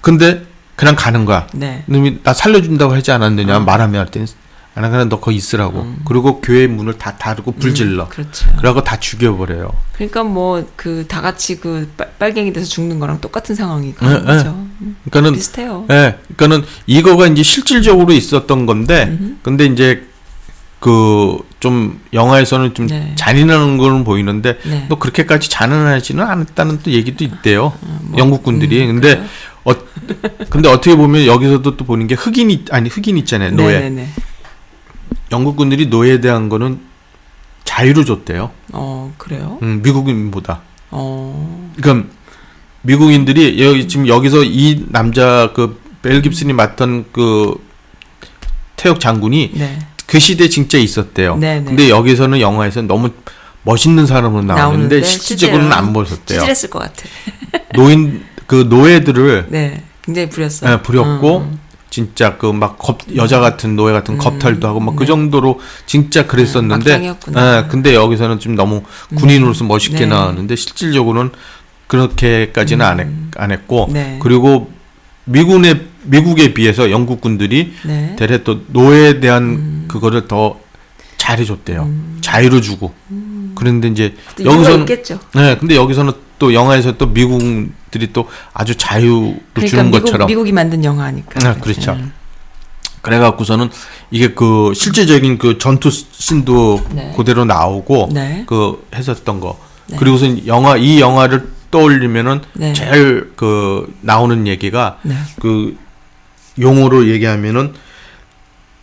근데 그냥 가는 거야. 네. 놈이 나 살려준다고 하지 않았느냐 말하면 할 때는 안 하면 너 거기 있으라고. 그리고 교회 문을 다 닫고 불 질러. 그렇죠. 그러고 다 죽여버려요. 그러니까 뭐 그 다 같이 그 빨- 빨갱이 돼서 죽는 거랑 똑같은 상황이 네, 가는 네. 거죠. 음, 그러니까는 비슷해요. 예, 그러니까는 이거가 이제 실질적으로 있었던 건데, 근데 이제 그 좀 영화에서는 좀 네. 잔인한 거는 보이는데 네. 또 그렇게까지 잔인하지는 않았다는 또 얘기도 있대요. 뭐, 영국군들이. 음, 근데 어 근데 어떻게 보면 여기서도 또 보는 게 흑인 이 아니 흑인 있잖아요. 노예. 네네네. 영국군들이 노예에 대한 거는 자유를 줬대요. 어 그래요? 음, 미국인보다. 어 그러니까 미국인들이 여기 지금 여기서 이 남자 그 벨 깁슨이 맡던 그 태역 장군이 네. 그 시대에 진짜 있었대요. 네, 네. 근데 여기서는 영화에서 너무 멋있는 사람으로 나오는데 나오는데 실질적으로는 안 멋있대요. 찌질했을 것 같아. [laughs] 노인 그 노예들을 네. 굉장히 부렸어요. 예, 부렸고 음, 진짜 그 막 여자 같은 노예 같은 겁탈도 하고 막그 정도로 진짜 그랬었는데 네. 예, 근데 여기서는 좀 너무 군인으로서 멋있게 네. 나왔는데 실질적으로는 그렇게까지는 안, 했, 안 했고 네. 그리고 미군의 미국에 비해서 영국 군들이 네. 대래 또 노예에 대한 그거를 더 잘해줬대요. 자유를 주고. 그런데 이제 여기서는. 네, 근데 여기서는 또 영화에서 또 미국들이 또 아주 자유를 그러니까 주는 미국, 것처럼. 미국이 만든 영화니까. 아, 그렇죠. 그래갖고서는 이게 그 실제적인 그 전투 씬도 네. 그대로 나오고 네. 그 했었던 거. 그리고서 영화 이 영화를 떠올리면은 네. 제일 그 나오는 얘기가 네. 그 용어로 얘기하면은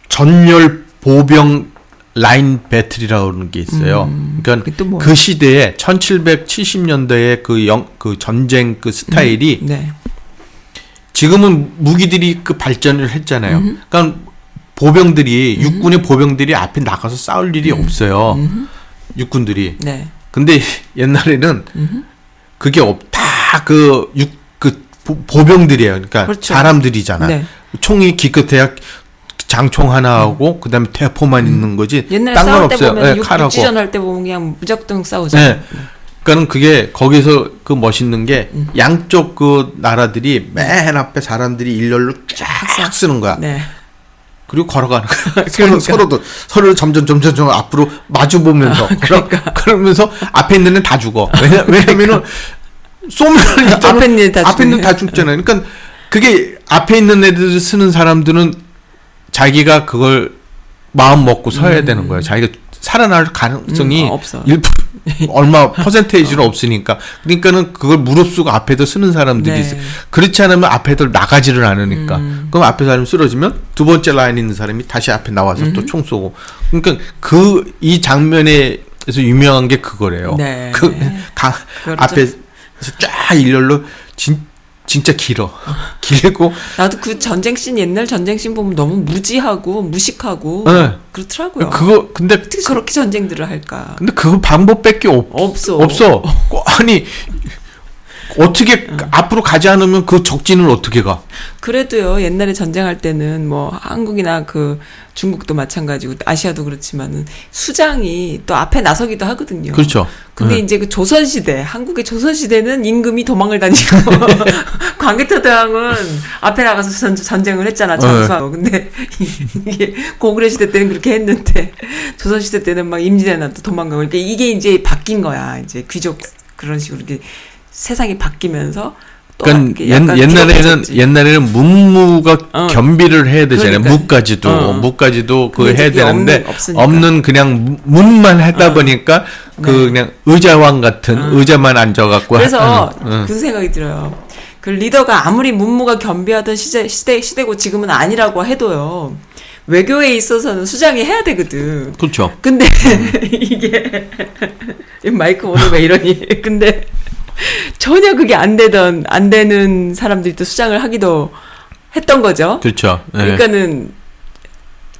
전열 보병 라인 배틀이라고 그러는 게 있어요. 그러니까 음, 또 뭐예요? 그 시대에 1770년대의 그 영, 그 전쟁 그 스타일이 네. 지금은 무기들이 그 발전을 했잖아요. 그러니까 보병들이 육군의 보병들이 앞에 나가서 싸울 일이 없어요. 육군들이. 네. 근데 [laughs] 옛날에는 그게 없 다. 그 육 그 보병들이에요. 그러니까 그렇죠. 사람들이잖아. 네. 총이 기껏해야 장총 하나 하고 그다음에 대포만 있는 거지. 옛날에 싸울 때 없어요. 보면 예, 육, 칼하고. 육지전 할 때 보면 그냥 무작정 싸우죠. 네. 그러니까는 그게 거기서 그 멋있는 게 음. 양쪽 그 나라들이 맨 앞에 사람들이 일렬로 쫙 쓰는 거야. 네. 그리고 걸어가는 거야. [laughs] 서로, 그러니까. 서로도 서로를 점점 점점 점 앞으로 마주 보면서 그러니까. 그러 면서 앞에 있는 애는 다 죽어. 왜냐, 왜냐면은 쏘면 일단은 [laughs] 앞에 있는 애다 앞에 있는. 다 죽잖아요. 그러니까 그게 앞에 있는 애들 쓰는 사람들은 자기가 그걸 마음 먹고 서야 되는 거예요. 자기가 살아날 가능성이 음, 없어. 1% [laughs] 얼마 퍼센테이지는 없으니까 그러니까는 그걸 무릅쓰고 앞에도 쓰는 사람들이 네. 있어요. 그렇지 않으면 앞에들 나가지를 않으니까 음. 그럼 앞에 사람이 쓰러지면 두 번째 라인에 있는 사람이 다시 앞에 나와서 음. 또총 쏘고 그러니까 그 이 장면에서 유명한 게 그거래요. 네. 그 가, 그렇죠. 앞에서 쫙 일렬로 진 진짜 길어 길고 나도 그 전쟁 씬 옛날 전쟁 씬 보면 너무 무지하고 무식하고 네. 그렇더라고요. 그거 근데 어떻게 저렇게 전쟁들을 할까? 근데 그 방법밖에 없, 없어. 없어. [laughs] 꼭- 아니 어떻게 앞으로 가지 않으면 그 적진을 어떻게 가? 그래도요 옛날에 전쟁할 때는 뭐 한국이나 그 중국도 마찬가지고 아시아도 그렇지만은 수장이 또 앞에 나서기도 하거든요. 그렇죠. 근데 네. 이제 그 조선 시대 한국의 조선 시대는 임금이 도망을 다니고 [laughs] 광개토 대왕은 앞에 나가서 전, 전쟁을 했잖아 네. 장수하고 근데 [laughs] 이게 고구려 시대 때는 그렇게 했는데 조선 시대 때는 막 임진왜란 또 도망가고 그러니까 이게 이제 바뀐 거야 이제 귀족 그런 식으로 이렇게 세상이 바뀌면서 또 그러니까 옛, 옛날에는. 옛날에는 문무가 어. 겸비를 해야 되잖아요. 그러니까요. 무까지도 어. 무까지도 그 해야 이게 되는데 없는-. 없는 그냥 무- 문만 하다 어. 보니까 그 네. 그냥 의자왕 같은 의자만 앉아갖고 그래서. 그 생각이 들어요. 그 리더가 아무리 문무가 겸비하던 시대, 시대 시대고 지금은 아니라고 해도요. 외교에 있어서는 수장이 해야 되거든. 그렇죠. 근데 [laughs] 이게 이 마이크 오늘 왜 이러니? [laughs] 근데 [laughs] 전혀 그게 안 되던 안 되는 사람들이 또 수장을 하기도 했던 거죠. 그렇죠. 네. 그러니까는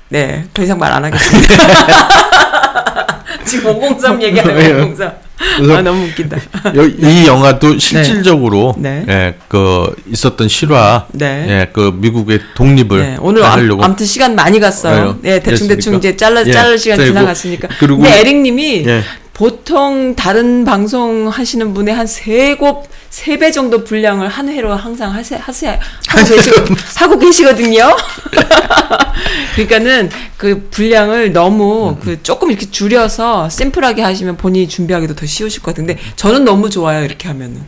네, 더 이상 말 안 하겠습니다. [laughs] 지금 503 [laughs] 얘기하는 503. 그래서 아 너무 웃긴다. 여- 이 영화도 실질적으로 네. 예, 그 있었던 실화, 네. 예, 그 미국의 독립을 네, 오늘 암, 하려고 아무튼 시간 많이 갔어요. 네, 네, 대충 대충. 이제 잘라 예, 자를 시간 그리고- 지나갔으니까. 그리고- 근데 에릭님이 예. 보통 다른 방송 하시는 분의 한 세 곱 세 배 정도 분량을 한 회로 항상 하세 하세 하고 계시 하고 계시거든요. [laughs] 그러니까는 그 분량을 너무 음. 그 조금 이렇게 줄여서 심플하게 하시면 본인이 준비하기도 더 쉬우실 것 같은데 저는 너무 좋아요 이렇게 하면은.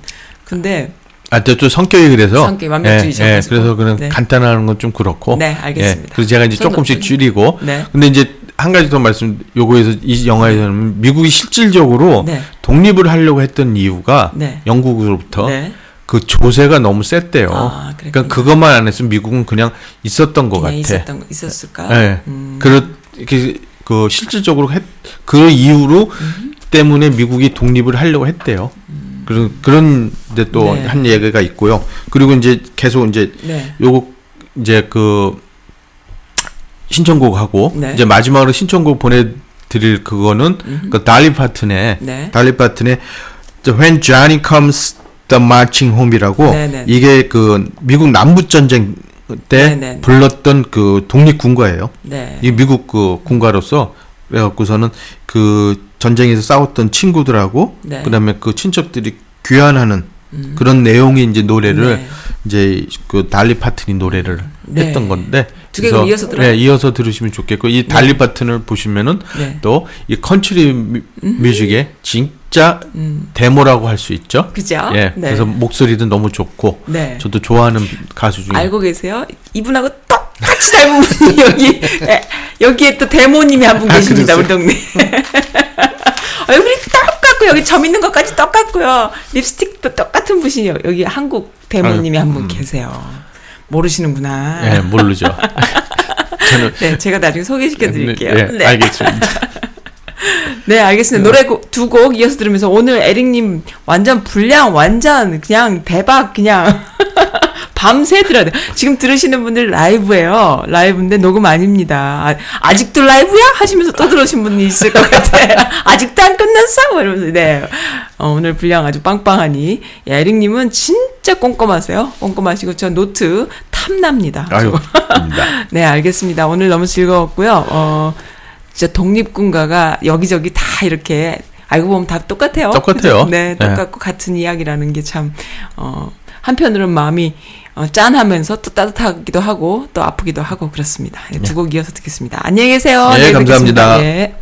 근데 아, 또 성격이 그래서 성격이 완벽주의자 예, 예. 그래서 그냥 네. 간단한 건 좀 그렇고. 네, 알겠습니다. 예, 그래서 제가 이제 조금씩 줄이고. 네. 근데 이제 한 가지 더 말씀 요거에서 이 영화에서는 미국이 실질적으로 네. 독립을 하려고 했던 이유가 네. 영국으로부터 네. 그 조세가 너무 셌대요. 아, 그러니까. 그것만 안 했으면 미국은 그냥 있었던 것 그냥 같아. 있었던 있었을까? 예. 음. 그렇 그, 그 실질적으로 했, 그 이유로 음. 때문에 미국이 독립을 하려고 했대요. 그런 그런데 또 네. 한 얘기가 있고요. 그리고 이제 계속 이제 네. 요거 이제 그 신청곡 하고 네. 이제 마지막으로 신청곡 보내드릴 그거는 그 달리 파튼의 네. 달리 파튼의 The When Johnny Comes the Marching Home이라고 네, 네. 이게 그 미국 남북 전쟁 때 네, 네, 네. 불렀던 그 독립 군가예요. 네. 이 미국 그 군가로서 그래갖고서는 그 전쟁에서 싸웠던 친구들하고 네. 음. 그다음에 그 친척들이 귀환하는 그런 내용의 이제 노래를 네. 이제 그 달리 파튼이 노래를 네. 했던 건데 두 그래서, 이어서 들어요? 네, 이어서 들으시면 좋겠고 이 달리 파튼을 보시면은 네. 또이 컨트리 뮤- 뮤직의 진짜 대모라고 할 수 있죠. 음. 그죠? 예, 네. 그래서 목소리도 너무 좋고 네. 저도 좋아하는 가수 중에 알고 계세요? 이분하고 똑같이 닮은 분이 여기 에, 여기에 또 대모님이 한분 아, 계십니다 우리 그랬어요? 동네. [laughs] 얼굴이 여기 점 있는 것까지 똑같고요. 립스틱도 똑같은 분이 여- 여기 한국 데모님이 한 분 계세요. 모르시는구나. 음. 예, 모르죠. [laughs] 저는 네, 제가 나중에 소개시켜 드릴게요. 예, 네. 알겠습니다. [laughs] 네, 알겠습니다. 노래 두 곡 이어서 들으면서 오늘 에릭님 완전 분량 완전 그냥 대박 그냥 [laughs] 밤새 들어야 돼. 지금 들으시는 분들 라이브예요. 라이브인데 녹음 아닙니다. 아, 직도 라이브야? 하시면서 또 들으신 분이 있을 것 같아요. [laughs] 아직도 안 끝났어? 뭐 이러면서 네. 어, 오늘 분량 아주 빵빵하니 예, 에릭님은 진짜 꼼꼼하세요. 꼼꼼하시고 저 노트 탐납니다. 아유. [laughs] 네, 알겠습니다. 오늘 너무 즐거웠고요. 어, 진짜 독립군가가 여기저기 다 이렇게 알고 보면 다 똑같아요. 똑같아요. 그죠? [laughs] 네, 네. 똑같고 같은 이야기라는 게 참, 어, 한편으로는 마음이 어, 짠하면서 또 따뜻하기도 하고 또 아프기도 하고 그렇습니다. 네, 두곡 이어서 듣겠습니다. 안녕히 계세요. 네. 감사합니다. 예.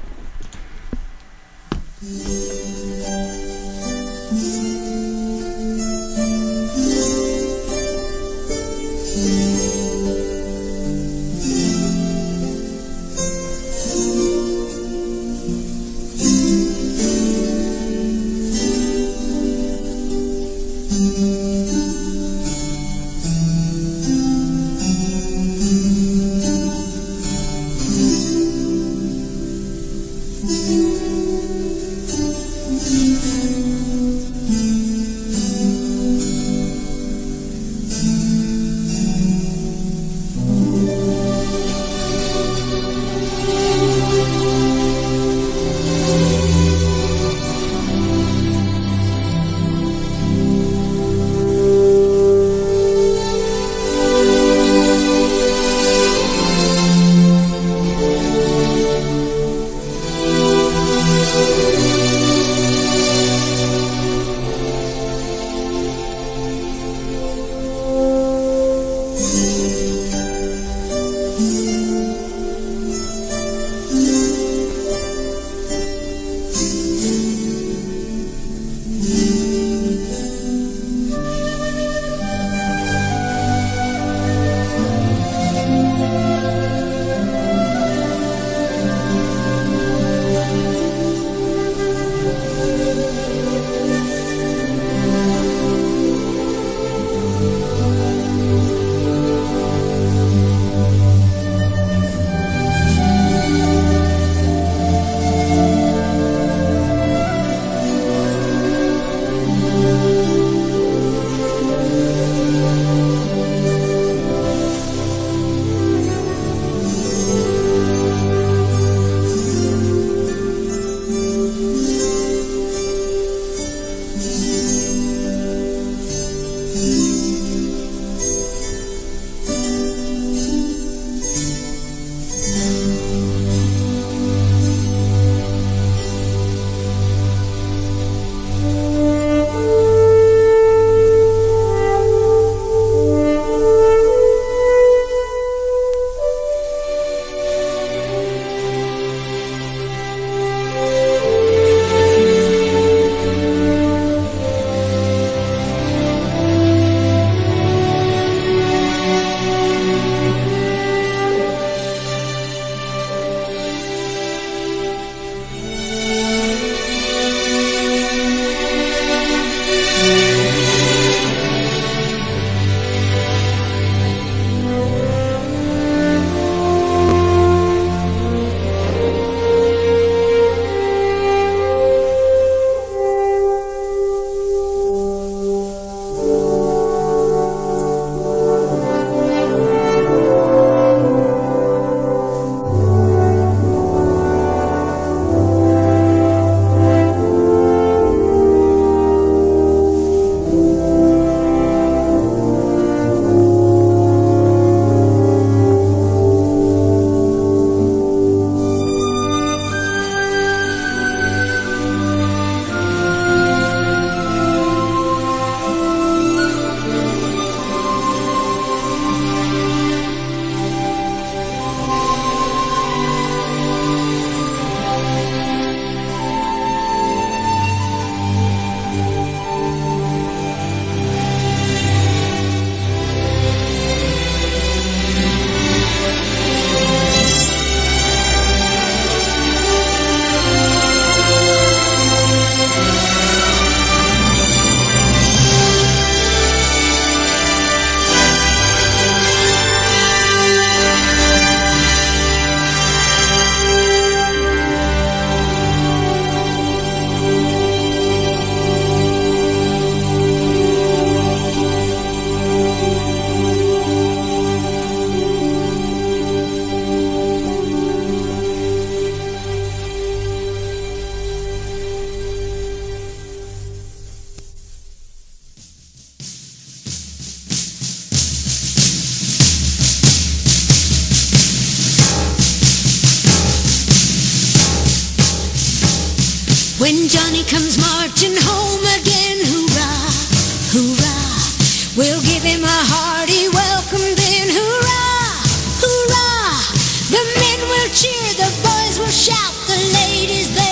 The ladies